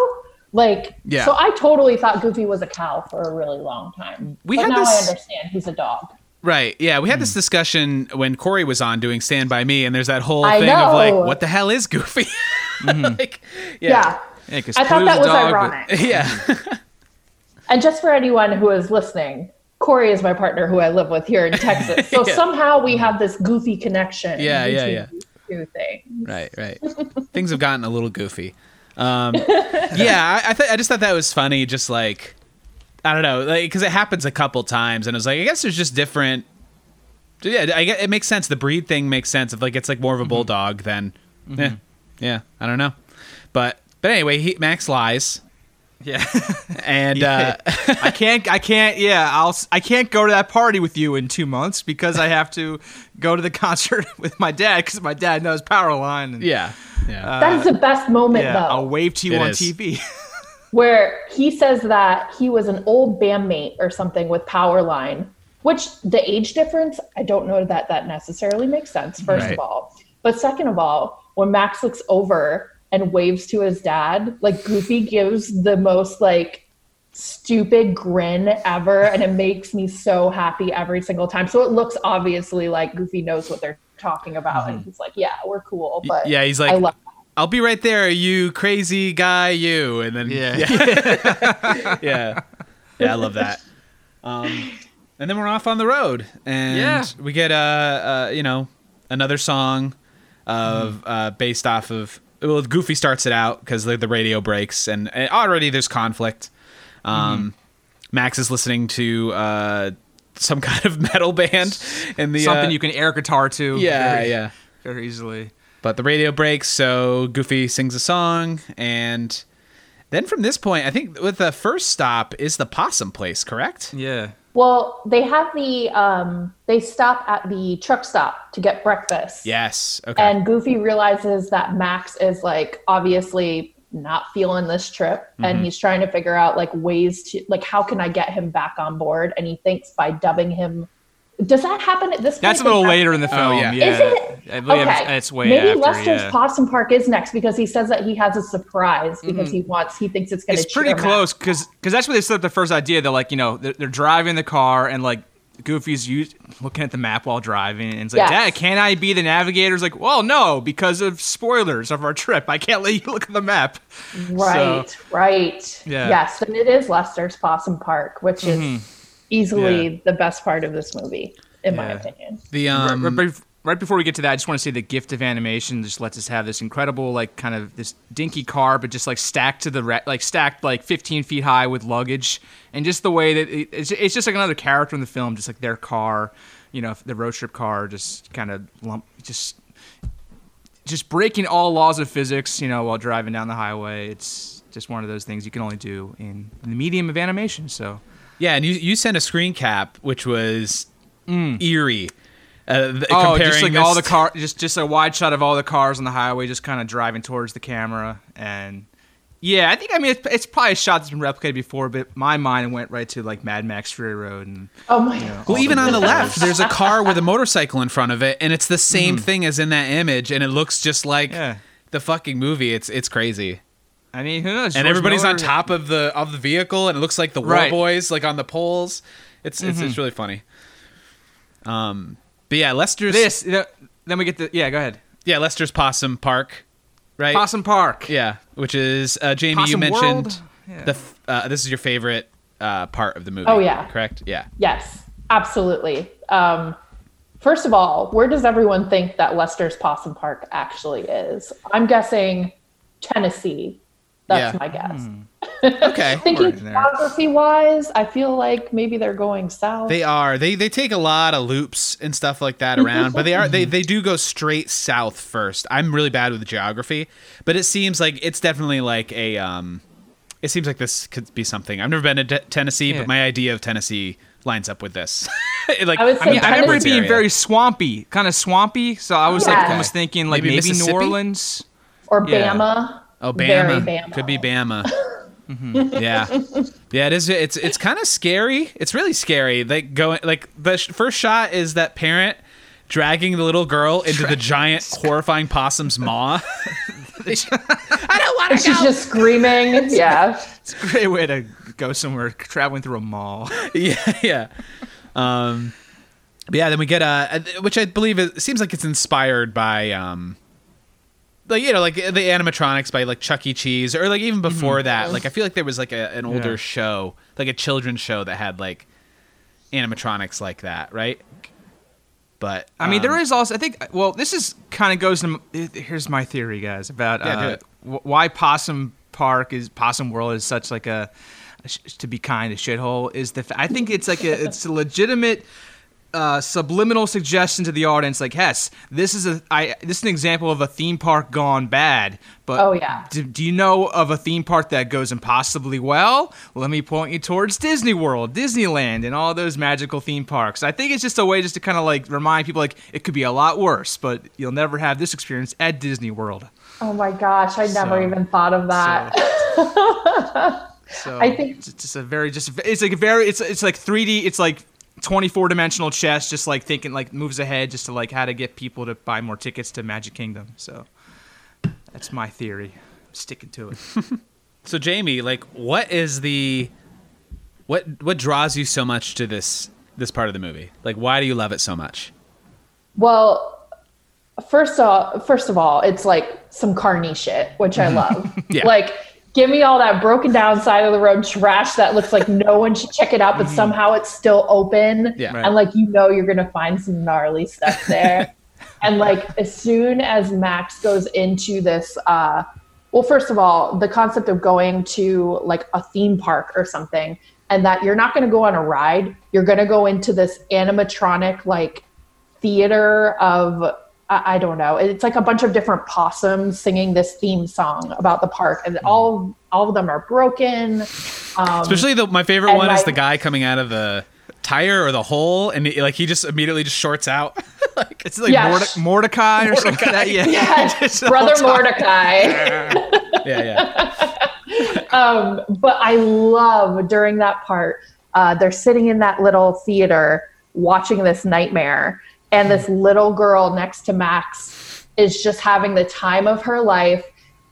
Like, Yeah. so I totally thought Goofy was a cow for a really long time. We but had now I understand he's a dog. Right. Yeah, we had Hmm. this discussion when Corey was on doing Stand by Me, and there's that whole I thing of like, what the hell is Goofy? Mm-hmm. like, Yeah. Yeah, 'cause I thought that a was dog, but- yeah. And just for anyone who is listening, Corey is my partner who I live with here in Texas. So Yeah. somehow we have this goofy connection. Yeah, yeah, between yeah. these Two things. right, right. Things have gotten a little goofy. Um, yeah, I, I, th- I just thought that was funny. Just like, I don't know, like because it happens a couple times, and I was like, I guess there's just different. Yeah, I get, it makes sense. The breed thing makes sense. If like it's like more of a mm-hmm. bulldog than, yeah, yeah. I don't know, but but anyway, he, Max lies. Yeah. and uh, I can't. I can't. Yeah, I'll. I can't go to that party with you in two months because I have to go to the concert with my dad because my dad knows Powerline. And, yeah, yeah, that is the best moment yeah. though. I'll wave to you It on is. TV. where he says that he was an old bandmate or something with Powerline, which the age difference, I don't know that that necessarily makes sense, first Right. of all. But second of all, when Max looks over and waves to his dad, like Goofy gives the most like stupid grin ever and it makes me so happy every single time. So it looks obviously like Goofy knows what they're talking about and he's like, "Yeah, we're cool." But yeah. He's like I like, love I'll be right there, you crazy guy, you. And then Yeah. yeah, yeah, Yeah, I love that. Um, and then we're off on the road, and Yeah. we get uh, uh, you know, another song of uh, based off of well, Goofy starts it out because the, the radio breaks, and, and already there's conflict. Um, Max is listening to uh, some kind of metal band, and the Something uh, you can air guitar to. yeah, very, yeah. very easily. But the radio breaks, so Goofy sings a song, and then from this point, I think with the first stop is the possum place, correct? Yeah. Well, they have the um they stop at the truck stop to get breakfast. Yes. Okay. And Goofy realizes that Max is like obviously not feeling this trip Mm-hmm. and he's trying to figure out like ways to like how can I get him back on board and he thinks by dubbing him does that happen at this point? That's a little later in the Oh, film. yeah. yeah. Is it? I believe it's- Okay. it's way Maybe after. Lester's yeah. Possum Park is next because he says that he has a surprise because he wants he thinks it's going to Mm-hmm. it's pretty close because that's where they set up the first idea. They're like, you know, they're, they're driving the car and like Goofy's use, looking at the map while driving, and it's like, Yes. Dad, can I be the navigator? It's like, well, no, because of spoilers of our trip. I can't let you look at the map. Right, So- right. Yeah. Mm-hmm. Yes, and it is Lester's Possum Park, which is easily Yeah. the best part of this movie, in my opinion. the Right- um. right, bef- right before we get to that, I just want to say the gift of animation just lets us have this incredible, like, kind of this dinky car, but just like stacked to the re- like stacked like 15 feet high with luggage, and just the way that it, it's, it's just like another character in the film, just like their car, you know, the road trip car, just kind of lump, just just breaking all laws of physics, you know, while driving down the highway. It's just one of those things you can only do in, in the medium of animation. So. Yeah, and you you sent a screen cap which was eerie. Uh, th- Oh, just like all the to- car, just just a wide shot of all the cars on the highway, just kind of driving towards the camera, and yeah, I think I mean it's, it's probably a shot that's been replicated before, but my mind went right to like Mad Max Fury Road, and Oh my know, Well, even the on the left, there's a car with a motorcycle in front of it, and it's the same thing as in that image, and it looks just like Yeah. the fucking movie. It's it's crazy. I mean, who knows? and George everybody's on top of the of the vehicle, and it looks like the War Right. Boys, like on the poles. It's it's, it's really funny. Um, but yeah, Lester's This, you know, then we get the yeah. Go ahead, yeah Lester's Possum Park, right? Possum Park. Yeah, which is uh, Jamie. Possum you mentioned World? Yeah. the uh, this is your favorite uh, part of the movie. Oh, yeah. correct. Yeah. Yes, absolutely. Um, first of all, where does everyone think that Lester's Possum Park actually is? I'm guessing Tennessee. That's Yeah. my guess. Okay. Thinking Right there. geography wise, I feel like maybe they're going south. They are. They they take a lot of loops and stuff like that around, but they are they they do go straight south first. I'm really bad with the geography, but it seems like it's definitely like a um it seems like this could be something. I've never been to Te- Tennessee, Yeah. but my idea of Tennessee lines up with this. like I would I mean, I remember it being area. very swampy, kind of swampy. So I was like Yeah. almost thinking like Maybe maybe, New Orleans. or Yeah. Bama. Oh, Very Bama. Bama. Could be Bama. Yeah, yeah. It is. It's it's kind of scary. It's really scary. Like going like the sh- first shot is that parent dragging the little girl into the giant horrifying possum's maw. I don't want And she's just screaming. yeah. It's a great way to go somewhere traveling through a mall. yeah, yeah. Um, yeah. Then we get a, which I believe it seems like it's inspired by um, like you know, like the animatronics by like Chuck E. Cheese, or like even before that. Like I feel like there was like a, an older Yeah. show, like a children's show that had like animatronics like that, right? But I mean, there um, also. I think. Well, this is kind of goes to. Here's my theory, guys, about Yeah, uh, why Possum Park is Possum World is such like a, a to be kind, a shithole. Is the fa- I think it's like a it's a legitimate uh, subliminal suggestion to the audience, like, "Yes, this is a I this is an example of a theme park gone bad." But Oh, yeah. do, do you know of a theme park that goes impossibly well? Let me point you towards Disney World, Disneyland, and all those magical theme parks. I think it's just a way just to kind of like remind people like it could be a lot worse, but you'll never have this experience at Disney World. Oh my gosh, I never So- even thought of that. So I think- it's just a very just it's like a very it's it's like 3D. It's like 24 dimensional chess, just like thinking like moves ahead, just to like how to get people to buy more tickets to Magic Kingdom. So that's my theory. I'm sticking to it. So Jamie, like, what is the what what draws you so much to this this part of the movie? Like, why do you love it so much? Well, first off, first of all, it's like some carny shit, which I love. Yeah. Like, give me all that broken down side of the road trash that looks like no one should check it out, but somehow it's still open. Yeah. Right. And like you know you're gonna find some gnarly stuff there. and like as soon as Max goes into this uh well, first of all, the concept of going to like a theme park or something, and that you're not going to go on a ride, you're going to go into this animatronic like theater of I, I don't know. It's like a bunch of different possums singing this theme song about the park, and all all of them are broken. Um, Especially the my favorite and one is the guy coming out of the tire or the hole, and he, like he just immediately just shorts out. like, It's like Yeah. Morde- Mordecai or something like that. Yeah, yeah, brother. Mordecai. yeah, yeah, um, but I love during that part, uh, they're sitting in that little theater watching this nightmare, and this little girl next to Max is just having the time of her life,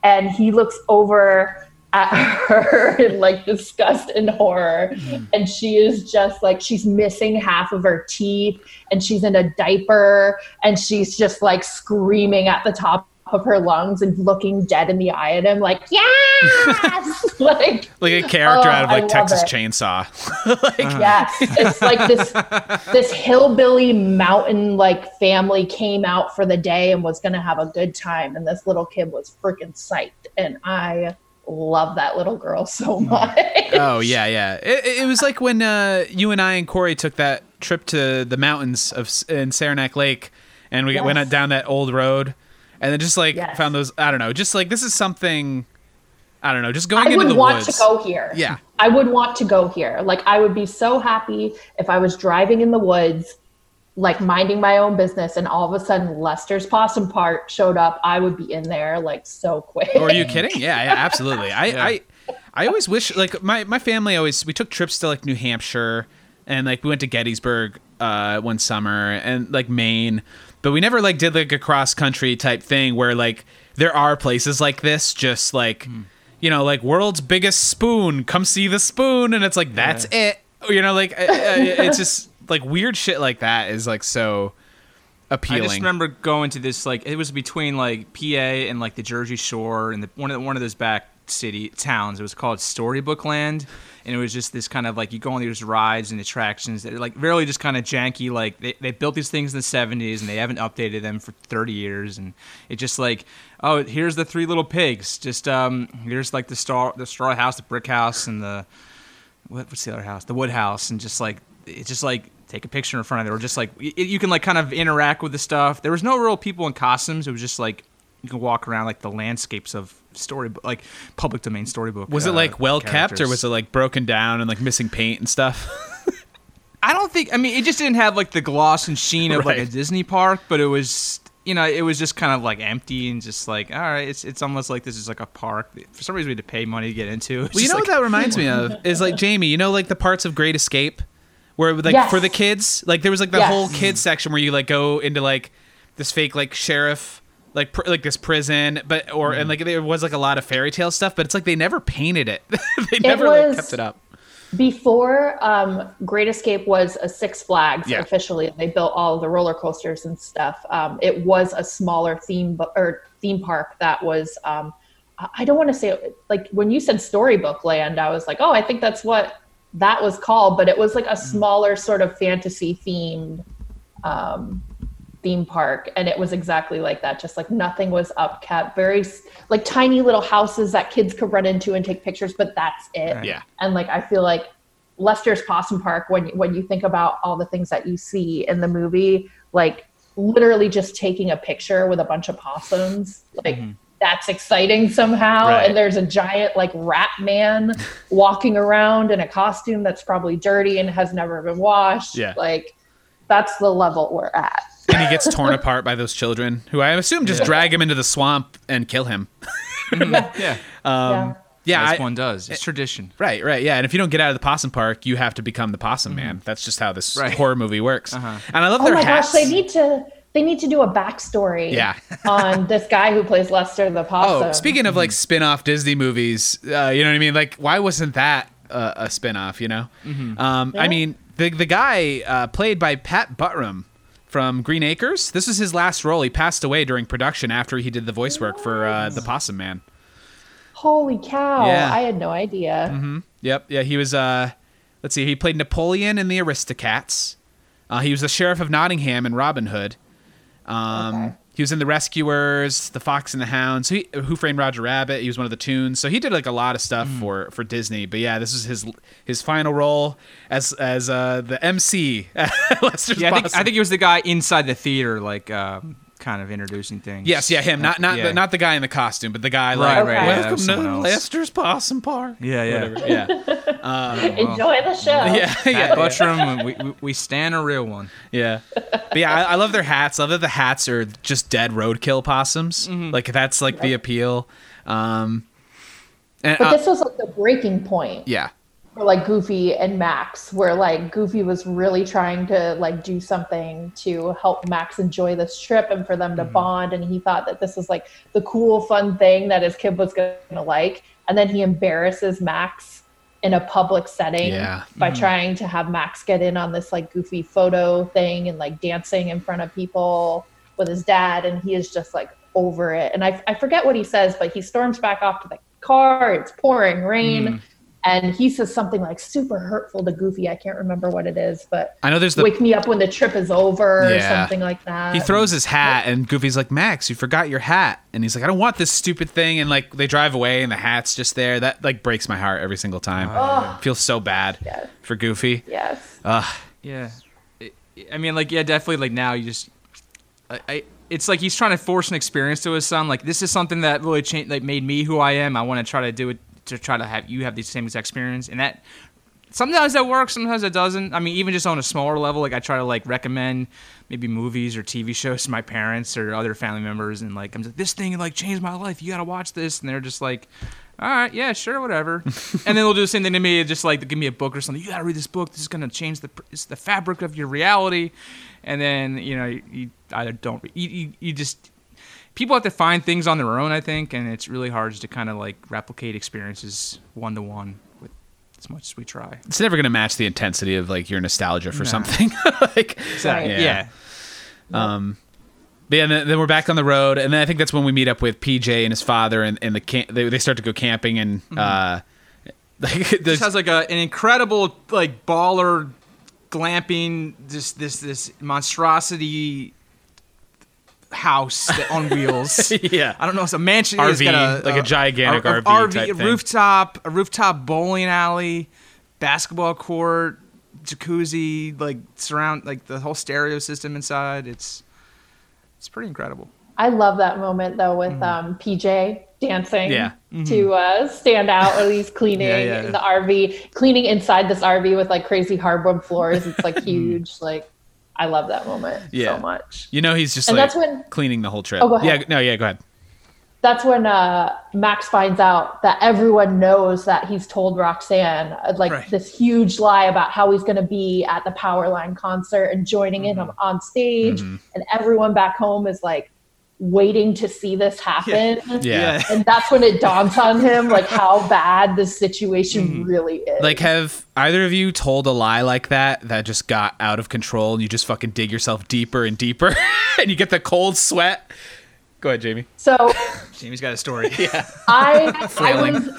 and he looks over at her in like disgust and horror, mm-hmm. and she is just like she's missing half of her teeth, and she's in a diaper, and she's just like screaming at the top of her lungs and looking dead in the eye at him like yes like like a character Oh, out of like Texas it. Chainsaw. yes it's like this this hillbilly mountain like family came out for the day and was gonna have a good time and this little kid was freaking psyched and i love that little girl so much oh yeah, yeah. It, it was like when uh, you and I and Corey took that trip to the mountains of in Saranac Lake, and we Yes. went down that old road, and then just like Yes. found those. I don't know, just like this is something. I don't know, just going i into the woods. I would want woods. to go here Yeah. i would want to go here like i would be so happy if i was driving in the woods like minding my own business and all of a sudden lester's possum park showed up i would be in there like so quick Oh, are you kidding? Yeah, yeah, absolutely. I, Yeah. I, I always wish like my my family always we took trips to like New Hampshire and like we went to Gettysburg uh, one summer and like Maine, but we never like did like a cross country type thing where like there are places like this, just like hmm. you know like world's biggest spoon, come see the spoon, and it's like that's it. Oh, you know, like I- I- it's just like weird shit like that is like so appealing. I just remember going to this like it was between like PA and like the Jersey Shore and the, one of the, one of those back city towns. It was called Storybook Land, and it was just this kind of like you go on these rides and attractions that are like really just kind of janky. Like they, they built these things in the '70s and they haven't updated them for 30 years, and it just like oh here's the three little pigs. Just um here's like the straw the straw house, the brick house, and the what, what's the other house? The wood house, and just like it's just like take a picture in front of it, or just like y- you can like kind of interact with the stuff. There was no real people in costumes. It was just like you can walk around like the landscapes of storybook, like public domain storybook. was it uh, like well kept or was it like broken down and like missing paint and stuff? I don't think. I mean, it just didn't have like the gloss and sheen of like a Disney park, but it was. You know, it was just kind of like empty and just like, all right, it's it's almost like this is like a park. For some reason, we had to pay money to get into. It's Well, you know like- what that reminds me of is like Jamie. You know, like the parts of Great Escape, where like Yes. for the kids, like there was like the Yes. whole kids section where you like go into like this fake like sheriff, like pr- like this prison, but or and like there was like a lot of fairy tale stuff, but it's like they never painted it. they never was- like kept it up. Before um, Great Escape was a Six Flags Yeah. officially, and they built all the roller coasters and stuff. Um, it was a smaller theme bu- or theme park that was. Um, I- I don't want to say like when you said Storybook Land, I was like, oh, I think that's what that was called, but it was like a smaller sort of fantasy themed um, theme park, and it was exactly like that. Just like nothing was upkept, very like tiny little houses that kids could run into and take pictures, but that's it Right. Yeah. and like i feel like Lester's Possum Park, when when you think about all the things that you see in the movie, like literally just taking a picture with a bunch of possums, like mm-hmm. that's exciting somehow. Right. And there's a giant like rat man walking around in a costume that's probably dirty and has never been washed. Yeah. Like that's the level we're at. and he gets torn apart by those children, who I assume just drag him into the swamp and kill him. Yeah. yeah. Yeah, As I- one does. It's tradition. Right, right, yeah. And if you don't get out of the possum park, you have to become the possum man. That's just how this Right. horror movie works. And I love Oh their my hats. gosh, they need to they need to do a backstory Yeah. on this guy who plays Lester the Possum. oh, speaking of like spin-off Disney movies, uh, you know what I mean? Like, why wasn't that uh, a spin-off? You know? Um, I mean, the the guy uh, played by Pat Buttram from Green Acres. This was his last role. He passed away during production after he did the voice work for uh, the Possum Man. Holy cow. Yeah. I had no idea. Yep. Yeah, he was. Uh, let's see. He played Napoleon in the Aristocats. Uh, he was the sheriff of Nottingham in Robin Hood. Um, Okay. He was in the Rescuers, the Fox and the Hound. So he, Who Framed Roger Rabbit? He was one of the tunes. So he did like a lot of stuff for for Disney. But yeah, this is his his final role as as uh, the MC. at Lester's Yeah, I think, I think he was the guy inside the theater, like um, kind of introducing things. Yes, yeah, him. Not not Yeah. the, not the guy in the costume, but the guy Right, like right, yeah, that welcome was to. Lester's Possum Park. Yeah, yeah. Whatever. Yeah. Enjoy the show. yeah, Pat yeah. Buttram, we, we, we stand a real one. Yeah, but yeah, I, I love their hats. I love that the hats are just dead roadkill possums. Like that's like the appeal. Um, and But uh, this was like the breaking point yeah, for like Goofy and Max, where like Goofy was really trying to like do something to help Max enjoy this trip and for them to Mm-hmm. bond. And he thought that this was like the cool, fun thing that his kid was gonna like. And then he embarrasses Max in a public setting Yeah. Mm-hmm. by trying to have Max get in on this like goofy photo thing and like dancing in front of people with his dad. And he is just like over it. And I, I forget what he says, but he storms back off to the car. It's pouring rain. Mm. And he says something like super hurtful to Goofy. I can't remember what it is, but I know there's the wake me up when the trip is over or something like that. he throws his hat and Goofy's like Max, you forgot your hat, and he's like I don't want this stupid thing, and like they drive away and the hat's just there. That like breaks my heart every single time. Oh. Feels so bad Yeah. for Goofy. Yes. Ugh. Yeah, I- I mean, like, yeah, definitely. Like now, you just, I, I, it's like he's trying to force an experience to his son. Like this is something that really changed, like made me who I am. I want to try to do it to try to have you have the same exact experience, and that sometimes that works, sometimes it doesn't. I mean, even just on a smaller level, like I try to like recommend maybe movies or TV shows to my parents or other family members, and like I'm like this thing like changed my life. You got to watch this, and they're just like. All right, yeah, sure, whatever. and then they'll do the same thing to me, just like give me a book or something. You gotta read this book. This is gonna change the it's the fabric of your reality. And then you know you, you either don't you, you, you just people have to find things on their own, I think, and it's really hard to kind of like replicate experiences one to one with as much as we try. It's never gonna match the intensity of like your nostalgia for something. like Right. Yeah. Um, but yeah, then, then we're back on the road, and then I think that's when we meet up with PJ and his father, and, and the camp. They, they start to go camping, and uh, like This has like a, an incredible like baller glamping this this this monstrosity house on wheels. yeah, I don't know. It's a mansion. RV, it's got like a gigantic a- a RV type a thing. rooftop, a rooftop bowling alley, basketball court, jacuzzi, like surround like the whole stereo system inside. It's it's pretty incredible. I love that moment though with um, PJ dancing Yeah. to uh, stand out while he's cleaning Yeah, yeah. the RV, cleaning inside this RV with like crazy hardwood floors. It's like huge. Like I love that moment Yeah. so much. you know he's just And like that's when- cleaning the whole trip. Oh, go ahead. Yeah, no, yeah, go ahead. That's when uh, Max finds out that everyone knows that he's told Roxanne uh, like Right. this huge lie about how he's going to be at the Powerline concert and joining in Mm-hmm. on stage, and everyone back home is like waiting to see this happen. Yeah. and that's when it dawns on him like how bad the situation Mm-hmm. really is. Like, have either of you told a lie like that that just got out of control, and you just fucking dig yourself deeper and deeper, and you get the cold sweat? Go ahead, Jamie. so Jamie's got a story. I I was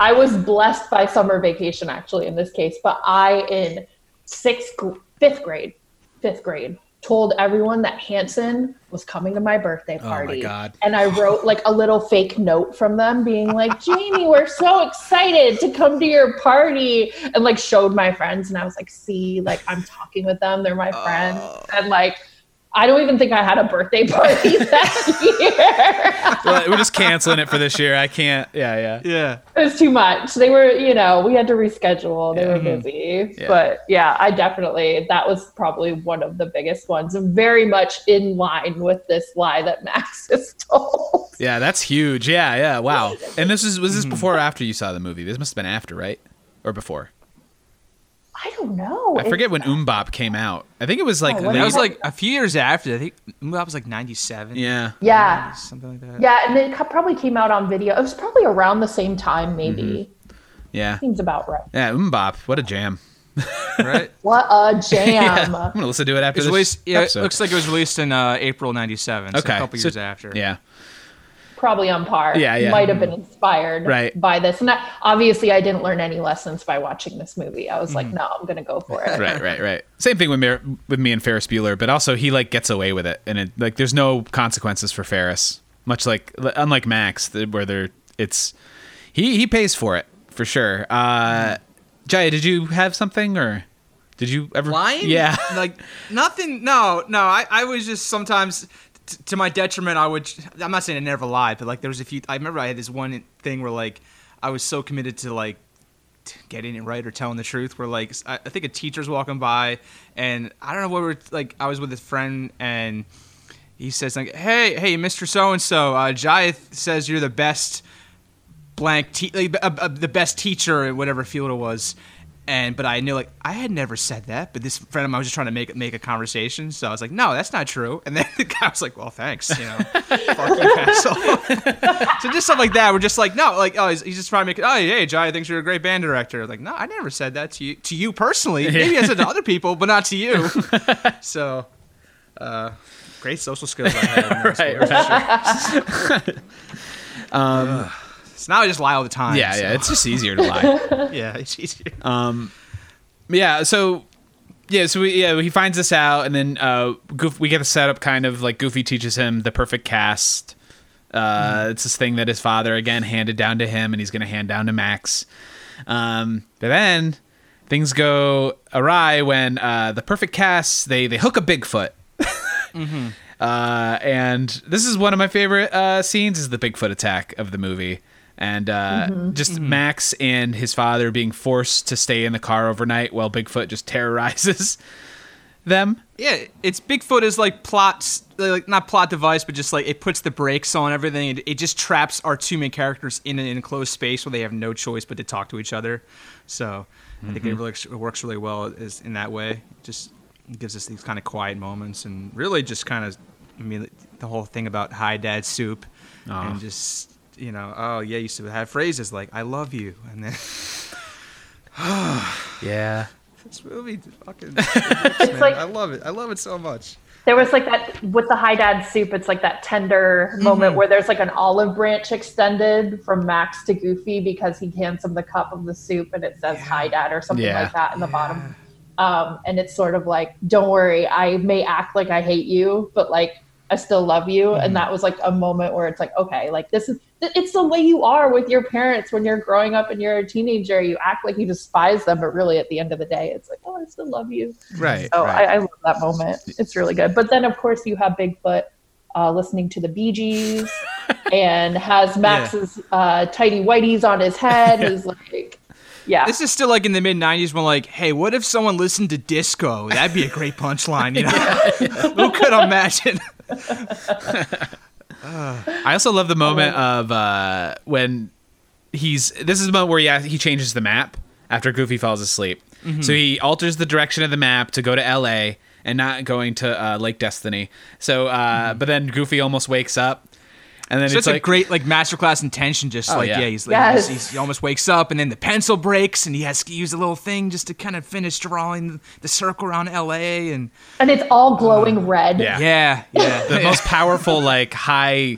I was blessed by summer vacation actually in this case, but I in sixth fifth grade, fifth grade, told everyone that Hanson was coming to my birthday party. Oh my. And I wrote like a little fake note from them being like, Jamie, we're so excited to come to your party. And like showed my friends. And I was like, see, like I'm talking with them. They're my friends. Oh. And like, I don't even think I had a birthday party that year. Well, we're just canceling it for this year. I can't. Yeah, yeah. Yeah. it was too much. They were, you know, we had to reschedule. They were mm-hmm. busy. Yeah. But yeah, I definitely, that was probably one of the biggest ones and very much in line with this lie that Max has told. Yeah, that's huge. Yeah, yeah. Wow. And this is was this mm-hmm. before or after you saw the movie? This must have been after, right? Or before? I don't know. I forget when MMMBop came out. I think it was like Oh, what That was like a few years after. I think that was like 97. yeah. Yeah. Something like that. Yeah. And it probably came out on video. It was probably around the same time, maybe. Mm-hmm. Yeah. Seems about right. Yeah, MMMBop. What a jam. Right? What a jam. I'm gonna listen to it after It this released, yeah, it episode. looks like it was released in uh, April 97. So okay. a couple So- years after. Yeah. Probably on par. Yeah, yeah. Might have been inspired Right. by this. And I, obviously, I didn't learn any lessons by watching this movie. I was like, no, I'm going to go for it. Mm-hmm. Right, right, right. Same thing with me, with me and Ferris Bueller, but also he like gets away with it, and it like there's no consequences for Ferris. Much like unlike Max, where there it's he he pays for it for sure. Uh, Jaya, did you have something or did you ever Lying? Yeah. like nothing. No, no. I, I was just sometimes, to my detriment, I would. I'm not saying I never lied, but like there was a few. I remember I had this one thing where like I was so committed to like getting it right or telling the truth. Where like I, I think a teacher's walking by, and I don't know what we are like. I was with a friend and. He says like, "Hey, hey, Mr. So and So, uh, Jaya says you're the best blank te- like, uh, uh, the best teacher in whatever field it was and but I knew like I had never said that but this friend of mine was just trying to make make a conversation so I was like no that's not true. And then the guy was like well thanks you know fuck you asshole. So just stuff like that we're just like no like oh he's, he's just trying to make it oh hey Jai thinks you're a great band director. Like no I never said that to you to you personally. Maybe I said to other people but not to you. So uh great social skills I had in right, right. So now I just lie all the time Yeah, so, yeah. It's just easier to lie. yeah it's easier Um, yeah so yeah so we, yeah he finds this out and then uh Goof, we get the setup kind of like goofy teaches him the perfect cast uh it's this thing that his father again handed down to him and he's gonna hand down to max um but then things go awry when uh the perfect cast they they hook a bigfoot mm-hmm. uh and this is one of my favorite uh scenes is the bigfoot attack of the movie and uh, mm-hmm. just mm-hmm. Max and his father being forced to stay in the car overnight while Bigfoot just terrorizes them. Yeah, it's Bigfoot is like plot, like not plot device, but just like it puts the brakes on everything. It, it just traps our two main characters in an enclosed space where they have no choice but to talk to each other. So I think it, mm-hmm. really, it works really well is in that way. Just gives us these kind of quiet moments and really just kind of, I mean, the whole thing about hi dad soup Aw. and just you know, oh yeah, you used to have phrases like "I love you" and then Yeah. this movie fucking. It's like I love it. I love it so much. there was like that with the high dad soup. It's like that tender moment where there's like an olive branch extended from Max to Goofy because he hands him the cup of the soup and it says "Hi Dad" or something Yeah. like that in the bottom. Um, and it's sort of like, "Don't worry, I may act like I hate you, but like I still love you." And that was like a moment where it's like, okay, like this is it's the way you are with your parents when you're growing up and you're a teenager. You act like you despise them, but really at the end of the day, it's like, oh, I still love you. Right. So right. I, I love that moment. It's really good. But then, of course, you have Bigfoot uh, listening to the Bee Gees and has Max's uh, tidy whities on his head. He's like, yeah. This is still like in the mid '90s when like, hey, what if someone listened to disco? That'd be a great punchline, you know? Who could imagine? I also love the moment of uh, when he's. This is the moment where he he changes the map after Goofy falls asleep. So he alters the direction of the map to go to L.A. and not going to uh, Lake Destiny. So, uh, but then Goofy almost wakes up, and then So it's it's a great like masterclass in tension. Just Oh, like yeah. yeah, he's like Yes. he's, he's- he almost wakes up and then the pencil breaks and he has to use a little thing just to kind of finish drawing the circle around L.A. and and it's all glowing red. yeah. yeah, yeah, the most powerful like high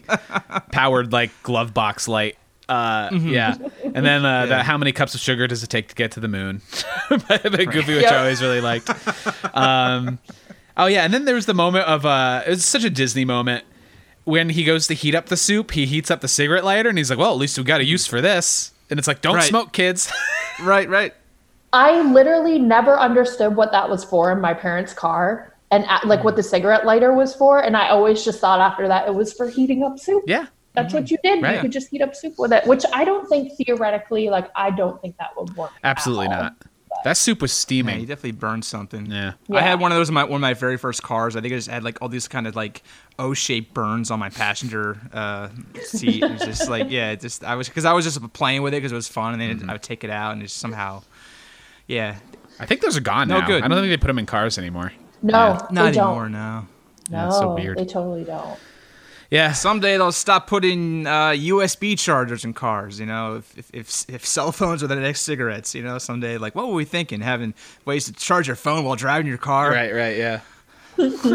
powered like glove box light uh yeah and then uh the, how many cups of sugar does it take to get to the moon by the goofy which i always really liked um Oh yeah, and then there was the moment of uh, it was such a Disney moment when he goes to heat up the soup. He heats up the cigarette lighter, and he's like, "Well, at least we got a use for this." And it's like, "Don't Right. smoke, kids." Right, right. I literally never understood what that was for in my parents' car and like what the cigarette lighter was for. And I always just thought after that it was for heating up soup. yeah, That's what mm-hmm. you did. Right. You could just heat up soup with it, which I don't think theoretically, like, I don't think that would work. at absolutely all. not. That soup was Man, steaming. you definitely burned something. Yeah. I had one of those in my one of my very first cars. I think I just had like all these kind of like O-shaped burns on my passenger uh, seat. It was just like yeah, just I was because I was just playing with it because it was fun, and then Mm-hmm. I would take it out and just somehow, yeah, I think those are gone No now. good. I don't think they put them in cars anymore. No, Yeah. they not don't. anymore now. No, Yeah, it's so weird. they totally don't. Yeah, Someday they'll stop putting uh, USB chargers in cars. You know, if, if if if cell phones are the next cigarettes, you know, someday like what were we thinking? Having ways to charge your phone while driving your car? right, right, yeah.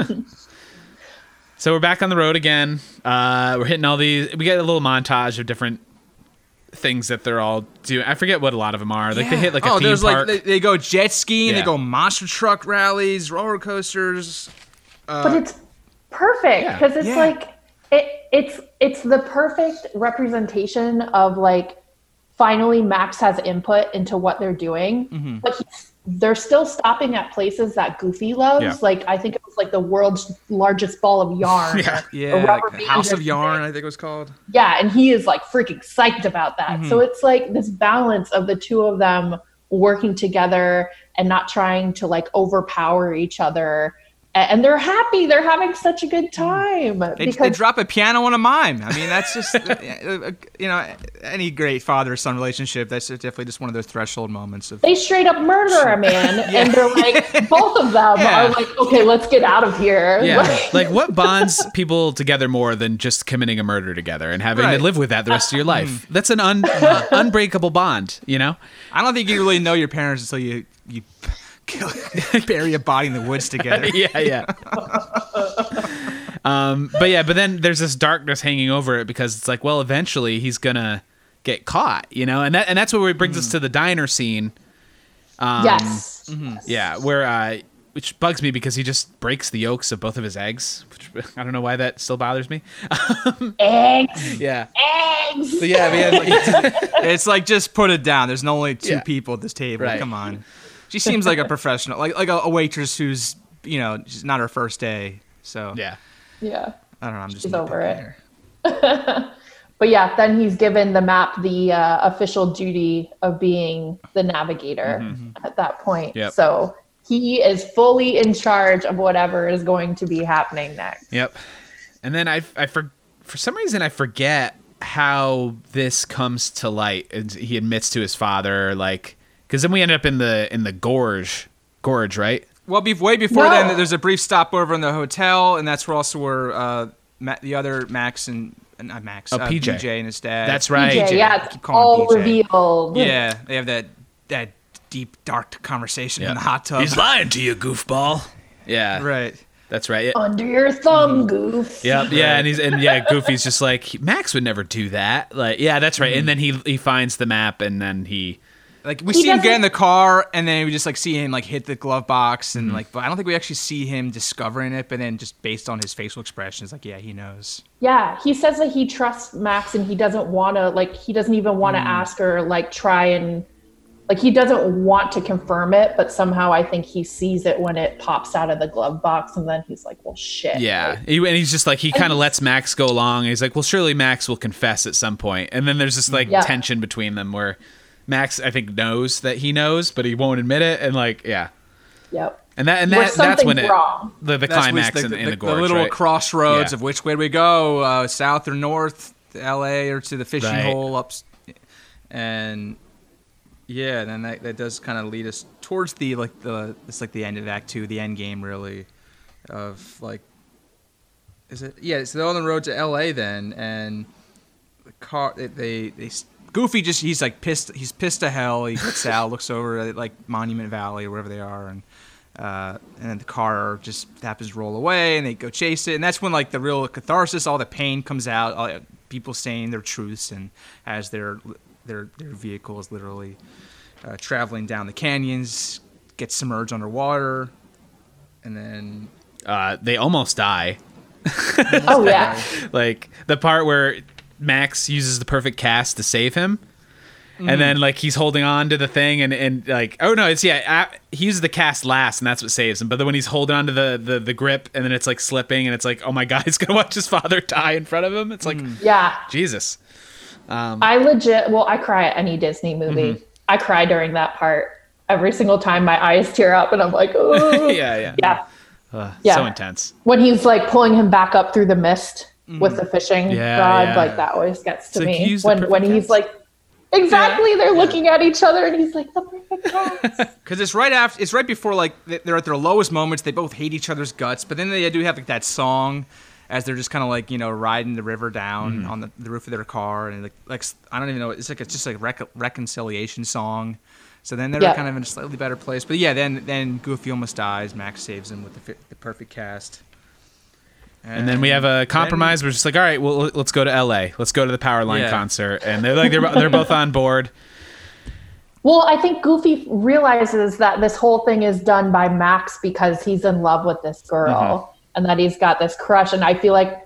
so we're back on the road again. Uh, we're hitting all these. We get a little montage of different things that they're all doing. I forget what a lot of them are. Like they hit like a oh, theme there's park. like they, they go jet skiing, Yeah. they go monster truck rallies, roller coasters. but it's perfect yeah. because it's Yeah. like it, it's it's the perfect representation of like finally Max has input into what they're doing, Mm-hmm. but he's, they're still stopping at places that Goofy loves. Yeah. Like I think it was like the world's largest ball of yarn. Yeah. or- or Yeah, like bands House of Yarn. I think it was called. Yeah, and he is like freaking psyched about that. Mm-hmm. So it's like this balance of the two of them working together and not trying to like overpower each other. A- And they're happy. They're having such a good time Mm. They, because they drop a piano on a mime. I mean, that's just uh, you know any great father son relationship. That's definitely just one of those threshold moments of. they straight up murder a man, and they're like, both of them Yeah. are like, okay, let's get out of here. Yeah. Like- like what bonds people together more than just committing a murder together and having Right. To live with that the rest of your life? That's an un- unbreakable bond, you know? I don't think you really know your parents until you you kill, bury a body in the woods together. yeah, yeah. um, but yeah, but then there's this darkness hanging over it because it's like, well, eventually he's gonna get caught, you know, and that and that's what brings Mm. us to the diner scene. yes. mm-hmm. Yeah, where uh, which bugs me because he just breaks the yolks of both of his eggs. Which I don't know why that still bothers me. Eggs. yeah, Eggs. but yeah, man, like, It's like just put it down. There's only two Yeah. people at this table. Right. Come on. She seems like a professional, like like a, a waitress who's you know she's not her first day. So yeah. Yeah. I don't know. I'm just She's over it. But yeah, then he's given the map the uh, official duty of being the navigator at that point. Mm-hmm. Yep. So he is fully in charge of whatever is going to be happening next. Yep. And then I, I for for some reason I forget how this comes to light. And he admits to his father, like, because then we end up in the in the gorge, gorge, right? Well, be- way before No. then, there's a brief stopover in the hotel, and that's where also where uh, Ma- the other Max and not Max, Oh, uh, PJ. PJ and his dad. That's right. PJ, PJ. yeah, it's keep calling him all PJ. revealed. Yeah, they have that that deep, dark conversation in the hot tub. He's lying to you, goofball. Yeah, right. That's right. Under your thumb, goof. Yep. Yeah, and he's and yeah, Goofy's just like Max would never do that. Like, yeah, that's right. And then he he finds the map, and then he Like we He see him get in the car, and then we just like see him like hit the glove box, Mm-hmm. and like, but I don't think we actually see him discovering it. But then just based on his facial expressions, like, yeah, he knows. Yeah, he says that he trusts Max and he doesn't want to like he doesn't even want to Hmm. ask her like try and like he doesn't want to confirm it, but somehow I think he sees it when it pops out of the glove box and then he's like, "Well, shit." yeah, Like, he, and he's just like he kind of lets Max go along. And he's like, well, surely Max will confess at some point. And then there's this like Yeah. tension between them where Max I think knows that he knows, but he won't admit it. And like, yeah, yep. and that and that that's when it wrong. the, the That's climax the, in, the, in the, the gorge, little right? crossroads Yeah. of which way do we go, uh, south or north, L.A. or to the fishing Right. hole up, and yeah, then that, that does kind of lead us towards the like the it's like the end of Act Two, the end game really, of like, is it? Yeah, so they're on the road to L.A. then, and the car they they, they Goofy just he's like pissed he's pissed to hell. He gets out, looks over at like Monument Valley or wherever they are, and uh, and then the car just happens to roll away, and they go chase it, and that's when like the real catharsis, all the pain comes out, all, people saying their truths, and as their their their vehicle is literally uh, traveling down the canyons, gets submerged underwater, and then uh, they almost die. Oh yeah. like the part where Max uses the perfect cast to save him. And mm-hmm. then like he's holding on to the thing and, and like oh no it's yeah uh, he uses the cast last and that's what saves him but then when he's holding on to the, the the grip and then it's like slipping and it's like oh my god he's gonna watch his father die in front of him it's like mm. Yeah. Jesus um, I legit well, I cry at any Disney movie. Mm-hmm. I cry during that part. Every single time my eyes tear up and I'm like, oh yeah yeah yeah. Ugh, Yeah. so intense When he's like pulling him back up through the mist with the fishing Yeah, rod, yeah. like that always gets to It's like, me. he used the when when he's cast. like Exactly, they're looking at each other and he's like, the perfect cast. Because it's right after, it's right before like they're at their lowest moments. They both hate each other's guts, but then they do have like that song as they're just kind of like you know riding the river down Mm-hmm. on the, the roof of their car, and like like s- I don't even know. It's like it's just like rec- reconciliation song. So then they're Yeah. kind of in a slightly better place. But yeah, then then Goofy almost dies. Max saves him with the, fi- the perfect cast. And then we have a compromise we're just like all right well let's go to LA let's go to the Powerline Yeah. concert and they're like they're, they're both on board Well, I think Goofy realizes that this whole thing is done by Max because he's in love with this girl mm-hmm. and that he's got this crush. And I feel like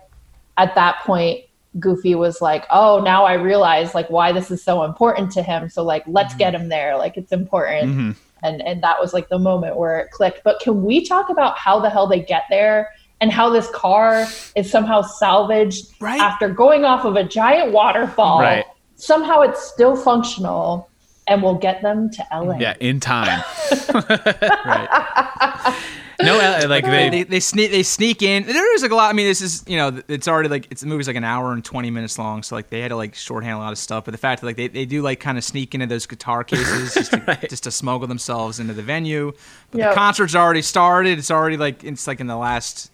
at that point, Goofy was like, "Oh, now I realize like why this is so important to him. So like, let's mm-hmm. get him there. Like it's important." Mm-hmm. And and that was like the moment where it clicked. But can we talk about how the hell they get there? And how this car is somehow salvaged Right. after going off of a giant waterfall. Right. Somehow it's still functional and we'll get them to LA. yeah in time right. no uh, uh, like they, they they sneak they sneak in. There is like a lot. I mean, this is you know it's already like it's the movie's like an hour and twenty minutes long, so like they had to like shorthand a lot of stuff. But the fact that like they, they do like kind of sneak into those guitar cases just to, just to smuggle themselves into the venue. But Yep. the concert's already started. It's already like it's like in the last.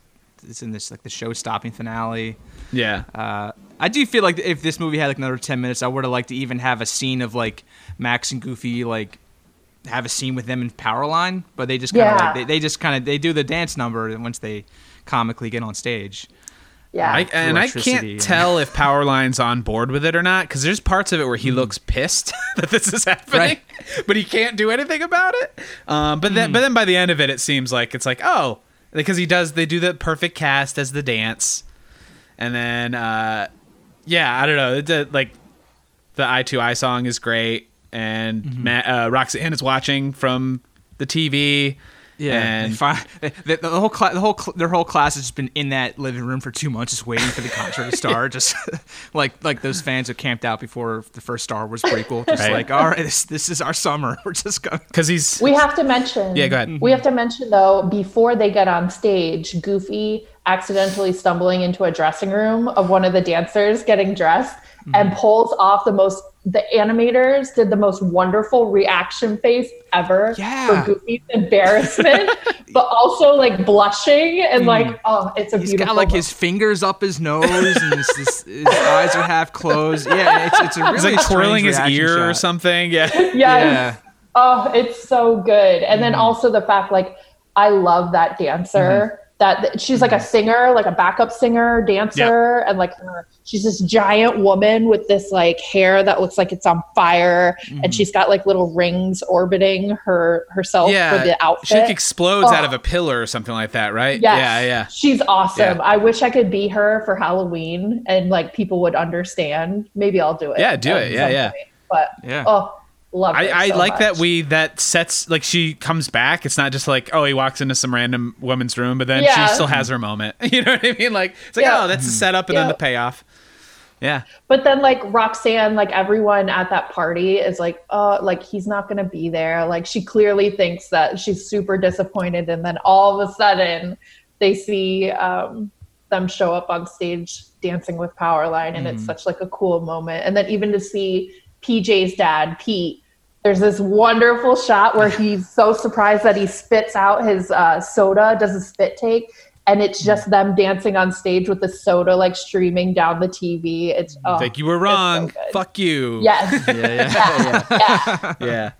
It's in this like the show stopping finale. yeah Uh, I do feel like if this movie had like another ten minutes, I would have liked to even have a scene of like Max and Goofy like have a scene with them in Powerline, but they just kind of Yeah. like they, they just kind of they do the dance number once they comically get on stage. Yeah. I, and I can't and- tell if Powerline's on board with it or not because there's parts of it where he looks pissed that this is happening, Right. but he can't do anything about it. Um, but then, but then by the end of it, it seems like it's like oh, because he does they do the perfect cast as the dance, and then uh, yeah, I don't know, did- like the eye to eye song is great, and Matt, uh, Roxanne is watching from the TV. And they fi- the, the, the whole cla- the whole cl- their whole class has just been in that living room for two months, just waiting for the concert to start. Just like like those fans who camped out before the first Star Wars prequel, just Right. like all right, this this is our summer. We're just going. because he's we have to mention. Yeah, go ahead. Mm-hmm. We have to mention though before they get on stage, Goofy accidentally stumbling into a dressing room of one of the dancers getting dressed and mm-hmm. pulls off the most. The animators did the most wonderful reaction face ever Yeah. for Goofy's embarrassment, but also like blushing and like oh, it's a He's beautiful. He's got like moment. his fingers up his nose and his, his, his eyes are half closed. Yeah, it's, it's a really he's like twirling his reaction ear or something. Yeah. Yes. Yeah. Oh, it's so good. And then Mm-hmm. also the fact like I love that dancer. That that she's like a Mm-hmm. singer, like a backup singer, dancer, and like her, she's this giant woman with this like hair that looks like it's on fire, Mm-hmm. and she's got like little rings orbiting her herself Yeah, for the outfit. She like explodes out Oh. of a pillar or something like that, right? Yes. Yeah, yeah. She's awesome. Yeah. I wish I could be her for Halloween and like people would understand. Maybe I'll do it. Yeah, do it. Yeah, yeah. point. But Yeah. oh, love I, I so like that we that sets like she comes back. It's not just like oh he walks into some random woman's room, but then Yeah. she still has her moment. You know what I mean? Like it's like Yeah. oh that's the setup and then the payoff. Yeah, But then like Roxanne, like everyone at that party is like, oh, like he's not gonna be there. Like she clearly thinks that she's super disappointed, and then all of a sudden they see um, them show up on stage dancing with Powerline, and it's such like a cool moment. And then even to see PJ's dad, Pete. There's this wonderful shot where he's so surprised that he spits out his uh, soda, does a spit take, and it's just them dancing on stage with the soda like streaming down the TV. It's oh, like you were it's so wrong. Fuck you. Yes. Yeah, yeah, yeah. yeah. yeah.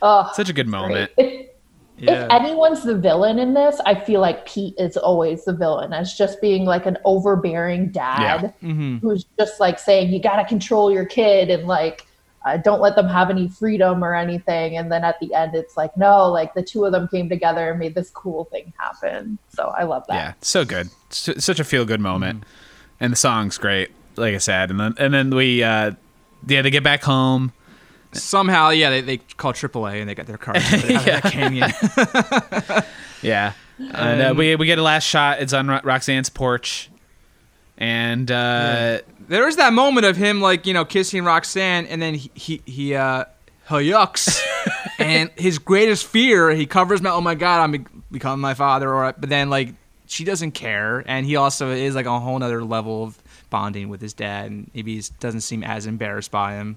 Oh, Such a good moment. If, yeah. if anyone's the villain in this, I feel like Pete is always the villain as just being like an overbearing dad Mhm. who's just like saying you got to control your kid and like uh, don't let them have any freedom or anything. And then at the end, it's like, no, like the two of them came together and made this cool thing happen. So I love that. Yeah, so good. S- such a feel good moment. And the song's great, like I said. And then and then we uh yeah, they get back home. Somehow, yeah, they, they call AAA and they got their car out of that canyon. Yeah. And uh, we we get a last shot. It's on Ro- Roxanne's porch. And uh there was that moment of him like you know kissing Roxanne, and then he he, he uh yucks, and his greatest fear he covers my oh my god I'm be- becoming my father, or but then like she doesn't care, and he also is like a whole other level of bonding with his dad, and maybe he doesn't seem as embarrassed by him,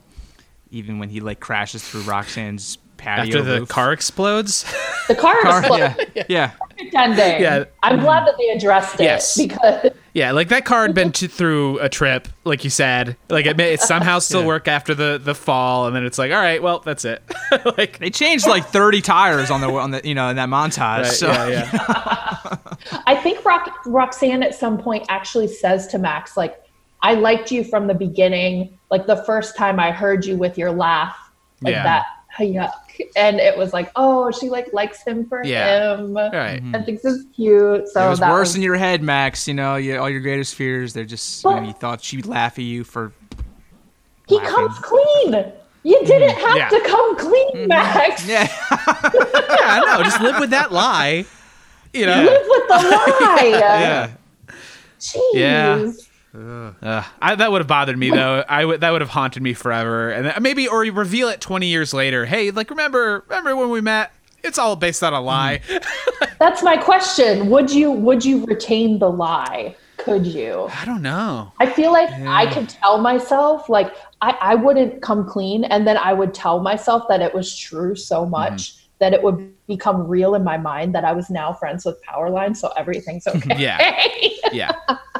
even when he like crashes through Roxanne's patio after the roof. car explodes. The car, Car- exploded. yeah, yeah. Pretending. Yeah. I'm glad that they addressed it Yes. because yeah, like that car had been to, through a trip, like you said. Like it, may, it somehow still Yeah. worked after the the fall, and then it's like, all right, well, that's it. like They changed like 30 tires on the on the you know in that montage. right, so yeah, yeah. I think Rox- Roxanne at some point actually says to Max, like, I liked you from the beginning. Like the first time I heard you with your laugh, like Yeah. that, yuck. And it was like, oh, she like likes him for Yeah. him Right. and mm-hmm. thinks it's cute. So it was that worse was, in your head, Max. You know, you, all your greatest fears. They're just you, know, you thought she'd laugh at you for. he laughing. comes clean. You mm-hmm. didn't have Yeah. to come clean, mm-hmm. Max. Yeah, Yeah, know. just live with that lie. You know. Live with the lie. Yeah. Jeez. Yeah. Uh, I, that would have bothered me though. I would that would have haunted me forever. And then maybe or you reveal it twenty years later. Hey, like remember remember when we met? It's all based on a lie. That's my question. Would you would you retain the lie? Could you? I don't know. I feel like I could tell myself, like I, I wouldn't come clean, and then I would tell myself that it was true so much that it would become real in my mind that I was now friends with Powerline, so everything's okay. Yeah. Yeah.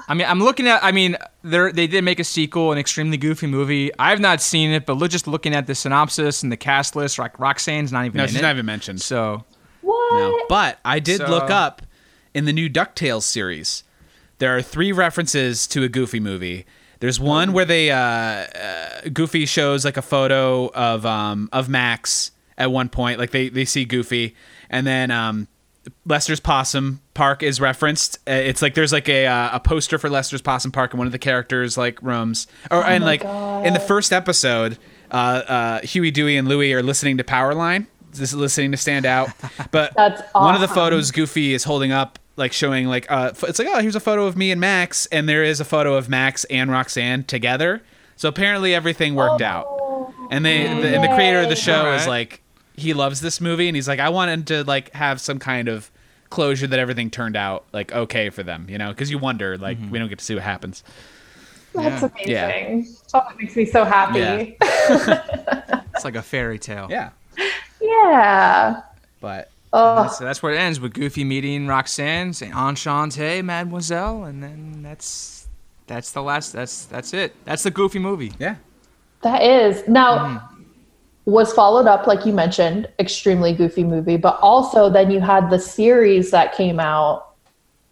I mean, I'm looking at. I mean, they they did make a sequel, an extremely goofy movie. I have not seen it, but look, just looking at the synopsis and the cast list, like Roxanne's not even No, in she's it. not even mentioned. So what? No. But I did So- look up in the new DuckTales series. There are three references to a Goofy movie. There's one where they uh, uh, Goofy shows like a photo of um, of Max at one point, like they they see Goofy, and then um, Lester's Possum Park is referenced. Uh, It's like there's like a uh, a poster for Lester's Possum Park in one of the characters' like rooms, or and my like in the first episode, uh, uh, Huey, Dewey, and Louie are listening to Powerline. This is listening to Stand Out, but That's one of the photos Goofy is holding up, like showing like uh, it's like oh here's a photo of me and Max, and there is a photo of Max and Roxanne together. So apparently everything worked out, and they the, and the creator of the Yay. show is like he loves this movie, and he's like I wanted to like have some kind of closure that everything turned out like okay for them, you know, because you wonder like mm-hmm. we don't get to see what happens. That's Yeah. amazing. Oh, it makes me so happy. it's like a fairy tale. Yeah, Yeah. but Oh, So that's where it ends with Goofy meeting Roxanne, saying "Enchante, Mademoiselle," and then that's that's the last. That's that's it. That's the Goofy movie. yeah, that is. Now, mm-hmm. Was followed up, like you mentioned, extremely goofy movie, but also then you had the series that came out,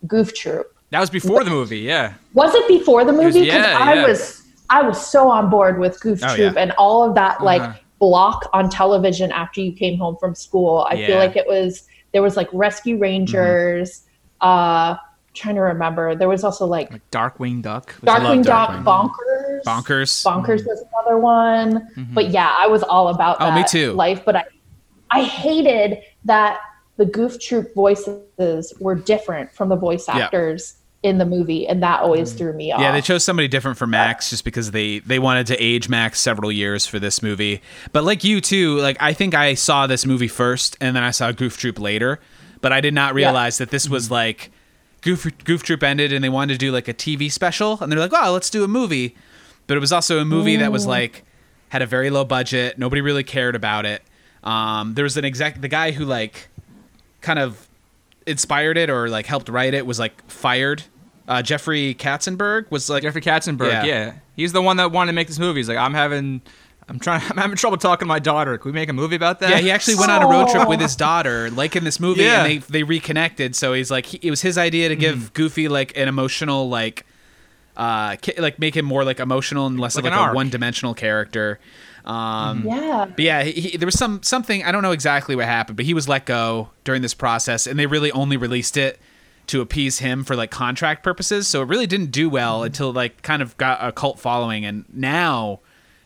Goof Troop. That was before the movie. Yeah. Was it before the movie? Because yeah, I yeah. was I was so on board with Goof Oh, Troop yeah. and all of that like Uh-huh. block on television after you came home from school. I feel like it was there was like Rescue Rangers. Uh, trying to remember. There was also like Like Darkwing Duck. Darkwing Duck, Darkwing. Bonkers. Bonkers. Bonkers mm-hmm. was another one. Mm-hmm. But yeah, I was all about Oh, that me too. life. But I, I hated that the Goof Troop voices were different from the voice Yeah. actors in the movie, and that always mm-hmm. threw me off. Yeah, they chose somebody different for Max just because they they wanted to age Max several years for this movie. But like you too, like I think I saw this movie first and then I saw Goof Troop later, but I did not realize that this was like Goof Goof Troop ended and they wanted to do like a TV special and they're like, "Oh, let's do a movie." But it was also a movie that was like had a very low budget. Nobody really cared about it. Um, there was an exact the guy who like kind of inspired it or like helped write it was like fired. Uh, Jeffrey Katzenberg was like Jeffrey Katzenberg. Yeah. Yeah. He's the one that wanted to make this movie. He's like, I'm having, I'm trying, I'm having trouble talking to my daughter. Can we make a movie about that? Yeah, he actually went on a road trip with his daughter, like in this movie, Yeah. and they they reconnected. So he's like, he, it was his idea to give Mm-hmm. Goofy like an emotional, like, uh, ki- like make him more like emotional and less Like like, a one dimensional character. Um, Yeah. But yeah, he, he- there was some something I don't know exactly what happened, but he was let go during this process, and they really only released it to appease him for like contract purposes. So it really didn't do well until like kind of got a cult following, and now.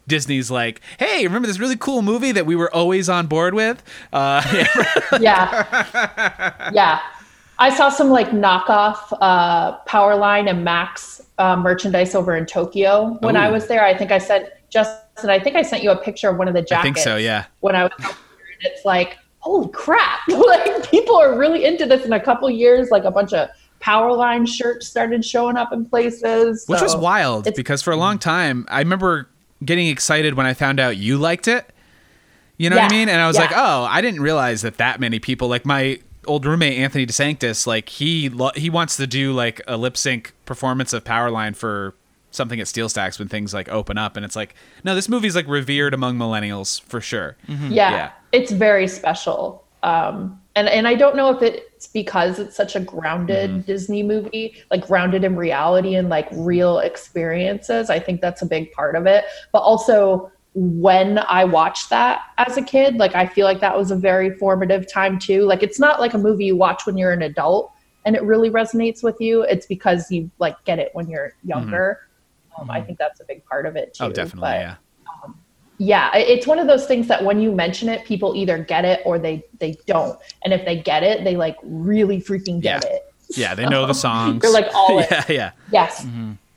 Disney's like, hey, remember this really cool movie that we were always on board with? Uh, Yeah. yeah. I saw some like knockoff uh, Powerline and Max uh, merchandise over in Tokyo when I was there. I think I sent Justin, I think I sent you a picture of one of the jackets. I think so, yeah. When I was there. And it's like, holy crap. like people are really into this in a couple years. Like a bunch of Powerline shirts started showing up in places. Which was wild because for a long time, I remember getting excited when I found out you liked it. You know what I mean? And I was yeah. like, oh, I didn't realize that that many people, like my old roommate Anthony DeSanctis, like he lo- he wants to do like a lip sync performance of Powerline for something at Steel Stacks when things like open up, and it's like, no, this movie's like revered among millennials for sure. yeah, Yeah. it's very special um and and i don't know if it's because it's such a grounded Mm-hmm. disney movie like grounded in reality and like real experiences i think that's a big part of it but also when i watched that as a kid like i feel like that was a very formative time too like it's not like a movie you watch when you're an adult and it really resonates with you it's because you like get it when you're younger um, i think that's a big part of it too Mm-hmm. Oh, definitely, But- yeah. yeah, it's one of those things that when you mention it, people either get it or they they don't. And if they get it, they like really freaking get Yeah. it. Yeah, they know the songs. They're like all in. yeah, yeah. Yes.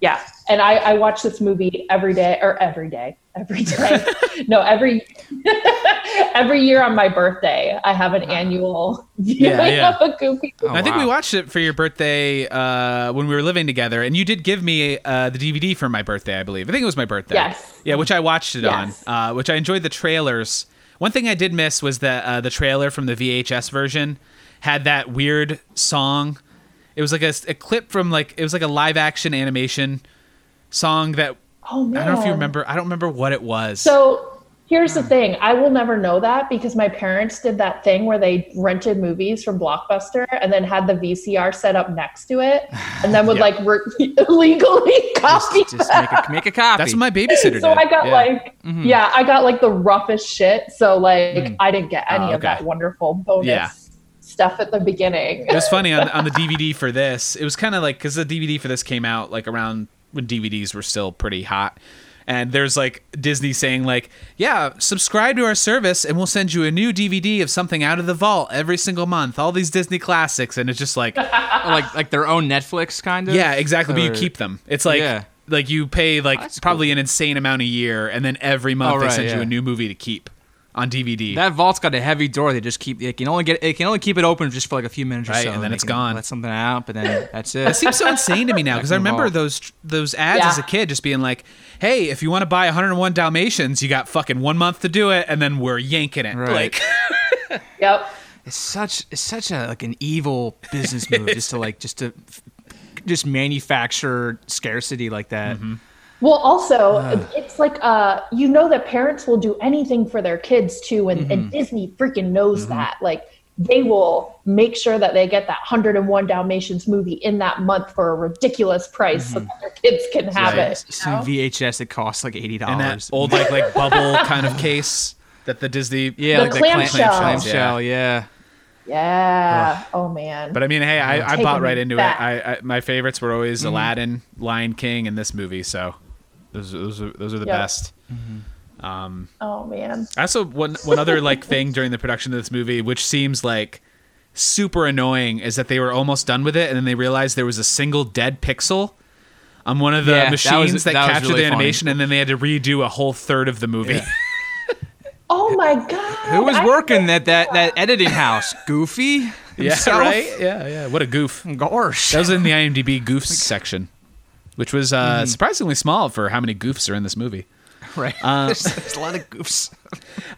Yeah. And I, I watch this movie every day or every day. Every day. no, every every year on my birthday, I have an annual viewing yeah. of a goofy Oh, I think we watched it for your birthday uh, when we were living together, and you did give me uh, the DVD for my birthday, I believe. I think it was my birthday. Yes. Yeah, which I watched it Yes. on, uh, which I enjoyed the trailers. One thing I did miss was that uh, the trailer from the VHS version had that weird song. It was like a, a clip from like it was like a live action animation song that Oh man. I don't know if you remember. I don't remember what it was. So here's the thing I will never know that because my parents did that thing where they rented movies from Blockbuster and then had the VCR set up next to it and then would Yeah. like re- illegally copy Just, just make a make a copy. That's what my babysitter did. so did. I got Yeah. like, mm-hmm. yeah, I got like the roughest shit. So like, mm. I didn't get any Oh, of that wonderful bonus Yeah. stuff at the beginning. It was funny on on the DVD for this. It was kind of like because the DVD for this came out like around when DVDs were still pretty hot. And there's like Disney saying like, yeah, subscribe to our service and we'll send you a new DVD of something out of the vault every single month. All these Disney classics, and it's just like, Oh, like like their own Netflix kind of. yeah, exactly. But you keep them. It's like Yeah. like you pay like That's probably an insane amount a year, and then every month Oh, they right, send you a new movie to keep on DVD. That vault's got a heavy door. They just keep. it can only get. It can only keep it open just for like a few minutes or Right, so, and then they it's can gone. Let something out, but then that's it. It seems so insane to me now because I Back in the remember vault. those those ads Yeah. as a kid just being like, "Hey, if you want to buy 101 Dalmatians, you got fucking one month to do it, and then we're yanking it." Right. Like, Yep. It's such. It's such a like an evil business move just to like just to just manufacture scarcity like that. Mm-hmm. Well, also, it's like uh, you know that parents will do anything for their kids too, and, Mm-hmm. and Disney freaking knows that. Like they will make sure that they get that 101 Dalmatians movie in that month for a ridiculous price, so that their kids can have Right. it. you Some? VHS that costs like eighty dollars. old like like bubble kind of case that the Disney. yeah, The like the clam- clamshell. clamshell. Yeah. Yeah. Oh man. But I mean, hey, I, I bought right into back. it. I, I my favorites were always Mm-hmm. Aladdin, Lion King, and this movie. So those those are, those are the Yep. best. Mm-hmm. Um, oh man. Also, one one other like thing during the production of this movie, which seems like super annoying, is that they were almost done with it, and then they realized there was a single dead pixel on one of the Yeah, that was- machines that, that was captured really the funny. animation, and then they had to redo a whole third of the movie. Yeah. Oh my god. Who was I- working at that that editing house? Goofy. yeah, himself? right. Yeah, yeah. What a goof. Gosh. That was in the IMDb goofs section, which was uh, Mm-hmm. surprisingly small for how many goofs are in this movie. right. there's, there's a lot of goofs.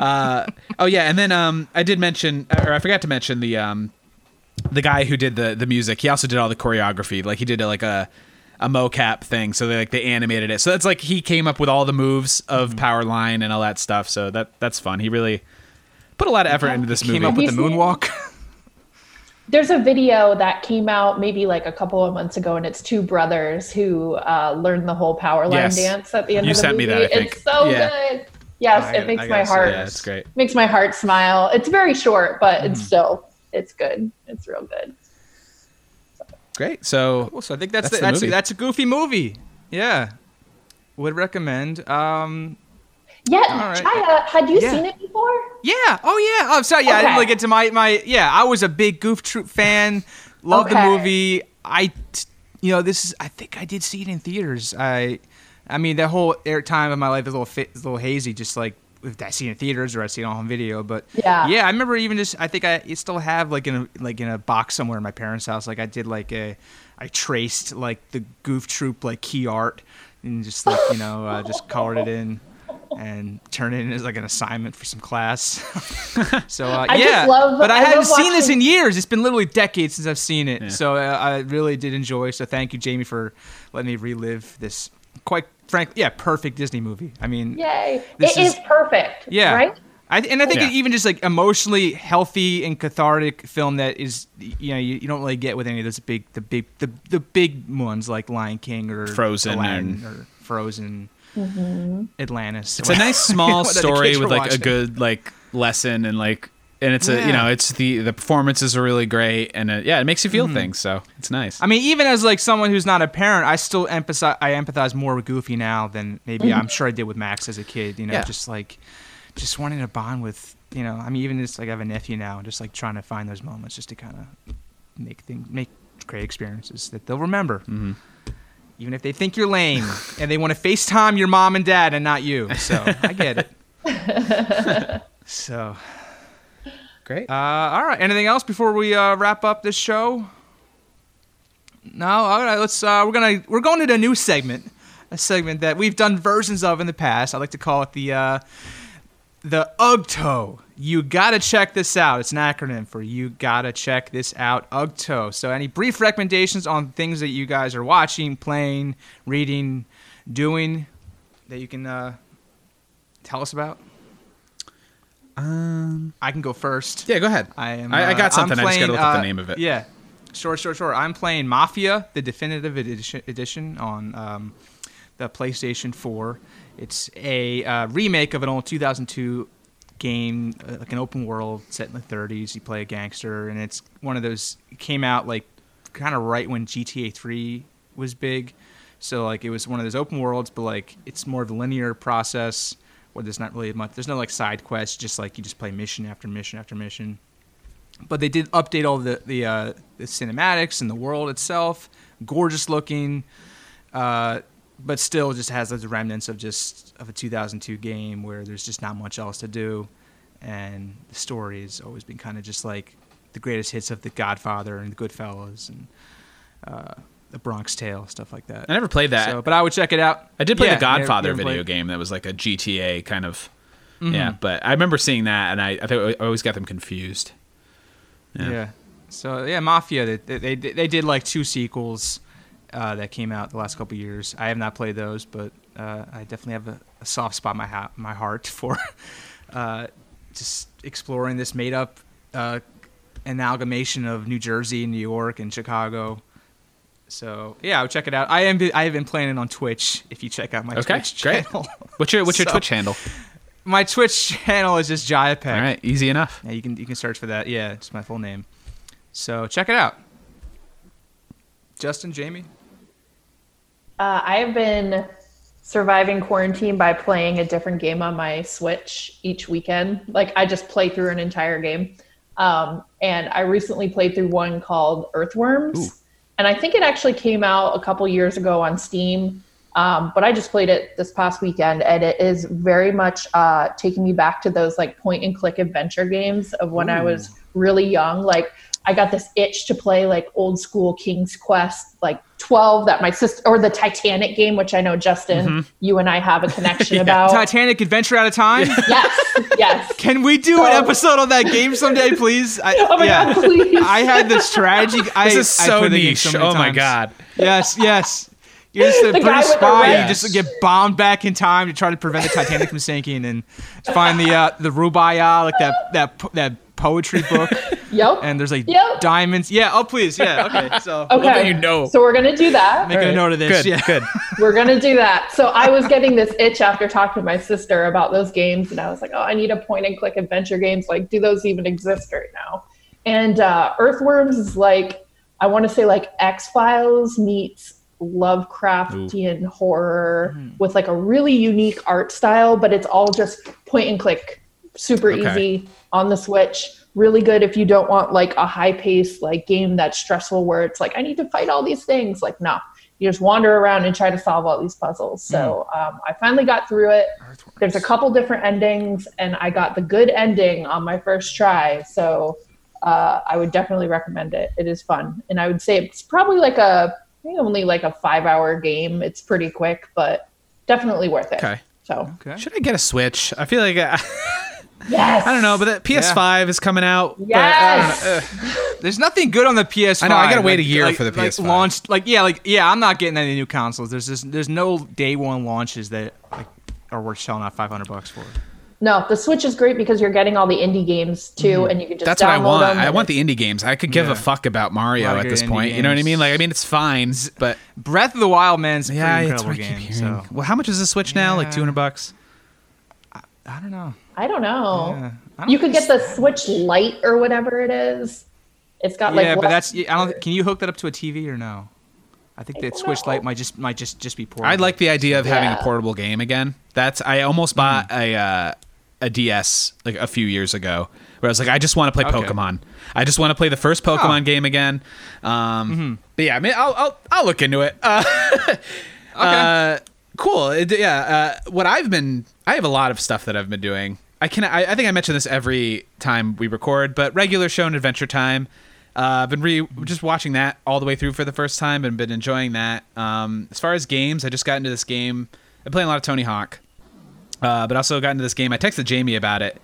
Oh yeah, and then um, I did mention, or I forgot to mention the um, the guy who did the the music. He also did all the choreography. Like he did like a a mocap thing, so they like they animated it. So that's like he came up with all the moves of Mm-hmm. Powerline and all that stuff. So that that's fun. He really put a lot of effort into this movie. Came up with the Have you moonwalk. There's a video that came out maybe like a couple of months ago, and it's two brothers who uh, learned the whole power line Yes. dance at the end You of the sent me movie. that, I think. It's so Yeah. good. Yes, I it makes I my heart it. Yeah, it's great. makes my heart smile. It's very short, but it's Mm-hmm. still it's good. It's real good. Great. So Cool. So I think that's That's the, the that's, movie. that's a goofy movie. Yeah, would recommend. Um, Yeah, right. Chaya, had you Yeah. seen it before? yeah. Oh yeah. Oh, sorry. Yeah, I didn't really get to my my. Yeah, I was a big Goof Troop fan. Loved the movie. I, you know, this is. I think I did see it in theaters. I, I mean, that whole air time of my life is a little fit, a little hazy. Just like if I see it in theaters or I see it on home video. But Yeah. yeah. I remember even just. I think I still have like in a like in a box somewhere in my parents' house. Like I did like a. I traced like the Goof Troop like key art and just like you know uh, just colored it in and turn it in as like an assignment for some class. so uh, I just yeah, love- but I, I haven't love seen this in years. It's been literally decades since I've seen it. Yeah. So uh, I really did enjoy. So thank you, Jamie, for letting me relive this quite frankly, yeah, perfect Disney movie. I mean, Yay! This It is, is- perfect. yeah. Right? I, and I think Yeah. even just like emotionally healthy and cathartic film that is you know you, you don't really get with any of those big the big the, the big ones like Lion King or Frozen Aladdin and- or Frozen, Atlantis. it's a nice small story with were like a good like lesson and like and it's a you know it's the the performances are really great and uh yeah it makes you feel things so it's nice. Mm-hmm. I mean, even as like someone who's not a parent, I still empathize. I empathize more with Goofy now than maybe I'm sure I did with Max as a kid. You know, Yeah. just like just wanting to bond with. You know, I mean, even just like I have a nephew now, and just like trying to find those moments just to kind of make things make great experiences that they'll remember. Mm-hmm. Even if they think you're lame and they want to FaceTime your mom and dad and not you. So I get it. so great. uh, all right. Anything else before we uh, wrap up this show? No. All right. Let's. Uh, we're gonna. We're going to the new segment. A segment that we've done versions of in the past. I like to call it the uh, the UGTO. You gotta check this out. It's an acronym for you gotta check this out. UGTO. So, any brief recommendations on things that you guys are watching, playing, reading, doing that you can uh, tell us about? um I can go first. yeah, go ahead. I am. I, I uh, got something. I'm I just gotta playing, look up uh, the name of it. Yeah, sure, sure, sure. I'm playing Mafia, the definitive edition, edition on um, the PlayStation 4. It's a uh, remake of an old 2002 game, uh, like an open world set in the 30s. You play a gangster, and it's one of those. Came out like kind of right when GTA 3 was big. So like it was one of those open worlds, but like it's more of a linear process where there's not really much. There's no like side quests, just like you just play mission after mission after mission. But they did update all the the, uh, the cinematics and the world itself, gorgeous looking, uh, but still just has those remnants of just of a 2002 game where there's just not much else to do, and the story has always been kind of just like the greatest hits of The Godfather and The Goodfellas and uh, The Bronx Tale, stuff like that. I never played that. So, but I would check it out. I did play Yeah, the Godfather never video game that was like a GTA kind of. Mm-hmm. Yeah, but I remember seeing that, and I I, I always got them confused. Yeah. Yeah. So yeah, Mafia. They, they, they did like two sequels uh, that came out the last couple years. I have not played those, but uh, I definitely have a, a soft spot in my ha- my heart for uh, just exploring this made up uh, amalgamation of New Jersey, and New York, and Chicago. So yeah, I'll check it out. I am I have been playing it on Twitch. If you check out my Okay, Twitch great. channel, What's your What's your So- Twitch handle? my Twitch channel is just Jayapek. All right, easy enough. Yeah, you can you can search for that. Yeah, it's my full name. So check it out. Justin, Jamie. Uh, I have been surviving quarantine by playing a different game on my Switch each weekend. Like I just play through an entire game. Um, and I recently played through one called Earthworms. Ooh. And I think it actually came out a couple years ago on Steam. Um, but I just played it this past weekend, and it is very much uh, taking me back to those like point and click adventure games of when I was really young. Like I got this itch to play like old school King's Quest, like 12 that my sister or the Titanic game, which I know Justin, you and I have a connection about. Titanic Adventure Out of Time. yes, yes. Can we do an episode on that game someday, please? I, Oh my yeah. god, please. I had the strategy. I, This is so played the game niche. so many oh my times. god. Yes, yes. You're just a The British spy. You just get bombed back in time to try to prevent the Titanic from sinking, and find the uh, the Rubaiyat, like that that that poetry book, Yep. and there's like Yep. diamonds. Yeah. Oh, please. Yeah. Okay. So okay. that you know. So we're gonna do that. making a note of this. Good, yeah. good. We're gonna do that. So I was getting this itch after talking to my sister about those games, and I was like, oh, I need a point and click adventure games. Like, do those even exist right now? And uh, Earthworms is like, I want to say like X Files meets Lovecraftian horror Hmm. with like a really unique art style, but it's all just point and click, super Okay. easy on the Switch. Really good if you don't want like a high paced like game that's stressful where it's like I need to fight all these things. Like no, you just wander around and try to solve all these puzzles. So um, I finally got through it. There's a couple different endings, and I got the good ending on my first try. So uh, I would definitely recommend it. It is fun, and I would say it's probably like a only like a five hour game. It's pretty quick, but definitely worth it. Okay. So Okay. Should I get a Switch? I feel like I, yes, I don't know, but the PS5 is coming out. Yes. don't know. Ugh. There's nothing good on the PS5. I know, I gotta wait a year like- for the PS5. launched. Like yeah, like yeah, I'm not getting any new consoles. There's just there's no day one launches that like are worth shelling out 500 bucks for. No, the Switch is great because you're getting all the indie games too, mm-hmm. and you can just That's what I want. I want the indie games. I could give Yeah. a fuck about Mario A lot of at this good indie point. You know what I mean? Like, I mean, it's fine, but Breath of the Wild, man's a pretty yeah, it's incredible what I keep game. So Well, how much is the Switch now? Like 200 bucks? I don't know. I don't know. Yeah. I don't You could get the Switch Lite or whatever it is. It's got like yeah, but that's I don't. Can you hook that up to a TV or no? I think that don't Switch know. Lite might just might just just be portable. I'd like the idea of having a portable game again. That's I almost bought a uh, a DS like a few years ago, where I was like, I just want to play Okay. Pokemon. I just want to play the first Pokemon Oh. game again. Um, But yeah, I mean, I'll I'll, I'll look into it. Uh, uh, cool. It- yeah. Uh, what I've been, I have a lot of stuff that I've been doing. I can, I, I think I mention this every time we record, but regular show and adventure time. Uh, I've been re- just watching that all the way through for the first time and been enjoying that. Um, as far as games, I just got into this game. I'm playing a lot of Tony Hawk, uh, but also got into this game. I texted Jamie about it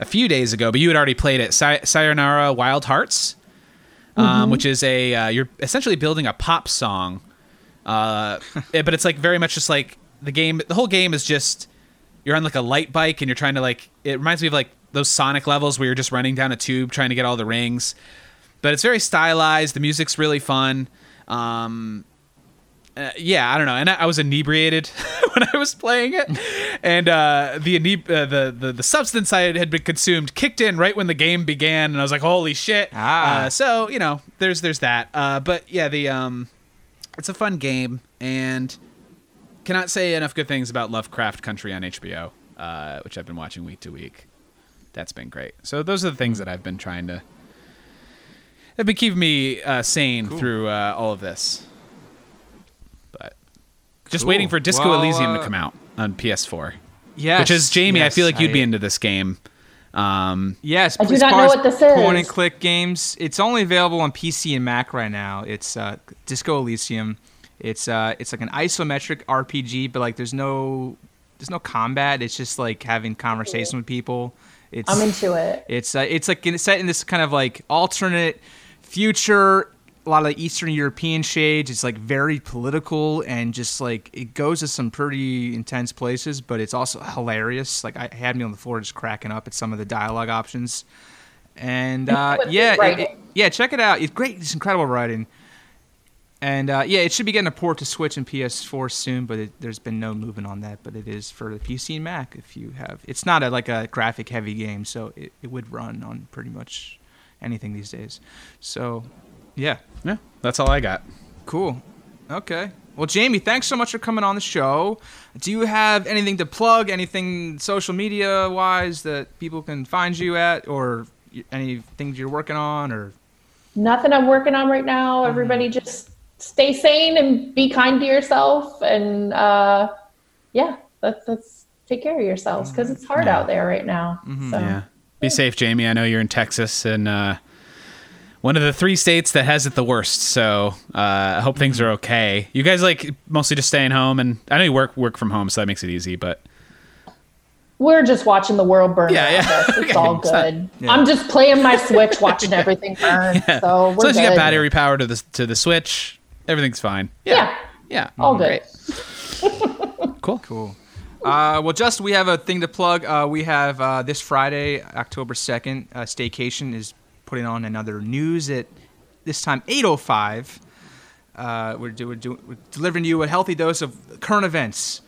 a few days ago, but you had already played it. Say- Sayonara Wild Hearts, um, which is a uh, you're essentially building a pop song, uh, but it's like very much just like the game. The whole game is just you're on like a light bike and you're trying to like. It reminds me of like those Sonic levels where you're just running down a tube trying to get all the rings, but it's very stylized. The music's really fun. Um, uh, yeah, I don't know. And I, I was inebriated when I was playing it, and uh, the, ineb- uh, the the the substance I had, been consumed kicked in right when the game began, and I was like, "Holy shit!" Ah. Uh, so you know, there's there's that. Uh, but yeah, the um, it's a fun game, and cannot say enough good things about Lovecraft Country on HBO, uh, which I've been watching week to week. That's been great. So those are the things that I've been trying to. Have been keeping me uh, sane through uh, all of this. But just Cool. waiting for Disco Well, Elysium to uh, come out on PS4. Yes, which is Jamie. I feel like you'd be into this game. Um, Yes, I do not know as what this Point and is. click games. It's only available on PC and Mac right now. It's uh, Disco Elysium. It's uh, it's like an isometric RPG, but like there's no there's no combat. It's just like having conversation with people. It's I'm into it. it's uh, it's like it's set in this kind of like alternate future. A lot of Eastern European shades. It's like very political and just like it goes to some pretty intense places, but it's also hilarious. Like I had me on the floor just cracking up at some of the dialogue options. And uh, yeah, it- it- yeah, check it out. It's great. It's incredible writing. And uh, yeah, it should be getting a port to Switch and PS4 soon, but it, there's been no movement on that. But it is for the PC and Mac. If you have, it's not a, like a graphic heavy game, so it, it would run on pretty much anything these days. So, yeah, yeah, that's all I got. cool. Okay. Well, Jamie, thanks so much for coming on the show. Do you have anything to plug? Anything social media wise that people can find you at, or any things you're working on, or Nothing I'm working on right Mm-hmm. now. Everybody just stay sane and be kind to yourself. And uh, yeah, let's take care of yourselves because it's hard Yeah. out there right now. Mm-hmm. So. Yeah. Be safe, Jamie. I know you're in Texas and uh, one of the three states that has it the worst. So uh, I hope things Mm-hmm. are okay. You guys like mostly just staying home, and I know you work work from home, so that makes it easy. But We're just watching the world burn. Yeah, around yeah. It's Okay. all It's not- good. Yeah. I'm just playing my Switch, watching everything burn. So we're as you got battery power to the to the Switch, everything's fine. Yeah, Yeah. all good. Cool. Cool. Uh, well, just we have a thing to plug. Uh, we have uh, this Friday, October second. Uh, Staycation is putting on another news at this time eight oh five. Uh, we're, do, we're, do, we're delivering you a healthy dose of current events.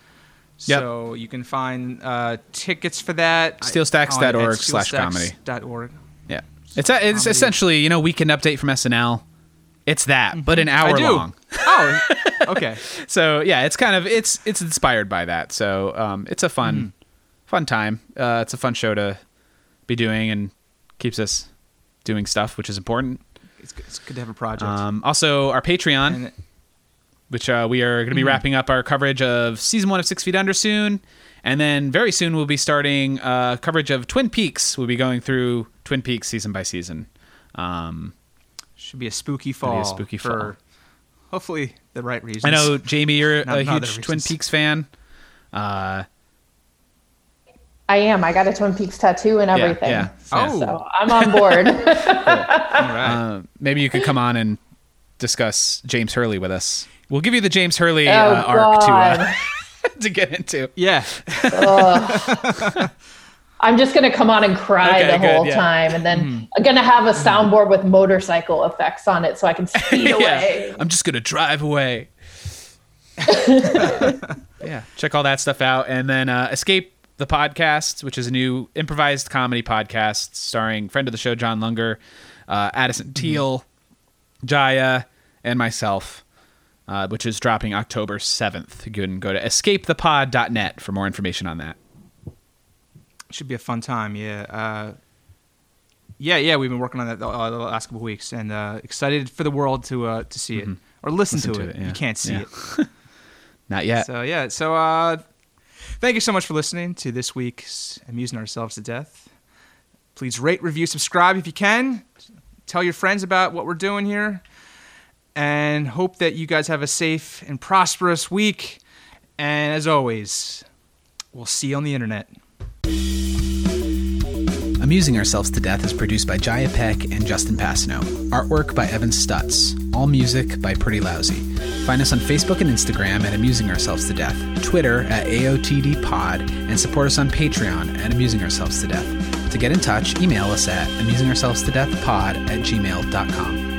Yep. So you can find uh, tickets for that. Steelstacks.org on- at slash comedy. steelstacks.org. Yeah. It's a, it's Comedy. essentially, you know, weekend update from SNL. It's that, but an hour I do. long. Oh, okay. So yeah, it's kind of it's it's inspired by that. So um, it's a fun Mm-hmm. fun time. Uh, it's a fun show to be doing and keeps us doing stuff, which is important. It's good, it's good to have a project. Um, also, our Patreon, and which uh, we are going to be wrapping up our coverage of season one of Six Feet Under soon, and then very soon we'll be starting uh, coverage of Twin Peaks. We'll be going through Twin Peaks season by season. Um, should be a spooky Gonna fall. be a spooky for fall. Hopefully the right reasons. I know Jamie, you're Not- a huge Twin. Peaks fan. Uh, I am. I got a Twin Peaks tattoo and everything. yeah. Oh. So I'm on board. All right. uh, maybe you could come on and discuss James Hurley with us. We'll give you the James Hurley oh uh, arc to uh, to get into. yeah. I'm just gonna come on and cry Okay, the good, whole yeah. time, and then Mm-hmm. I'm gonna have a soundboard with motorcycle effects on it, so I can speed away. I'm just gonna drive away. yeah, check all that stuff out, and then uh, Escape the podcast, which is a new improvised comedy podcast starring friend of the show John Lunger, uh, Addison Teal, Jaya, and myself, uh, which is dropping October seventh. You can go to escapethepod.net for more information on that. Should be a fun time. Yeah. Uh, yeah, yeah. We've been working on that the, uh, the last couple of weeks, and uh, excited for the world to uh, to see it or listen, Mm-hmm. Listen to, to it. it, yeah. You can't see Yeah. it. Not yet. So yeah. So uh, thank you so much for listening to this week's amusing ourselves to death. Please rate, review, subscribe if you can. Tell your friends about what we're doing here, and hope that you guys have a safe and prosperous week. And as always, we'll see you on the internet. Amusing Ourselves to Death is produced by Jaya Peck and Justin Passano. Artwork by Evan Stutz. All music by Pretty Lousy. Find us on Facebook and Instagram at Amusing Ourselves to Death, Twitter at AOTD Pod, and support us on Patreon at Amusing Ourselves to Death. To get in touch, email us at amusingourselves to death pod at gmail.com.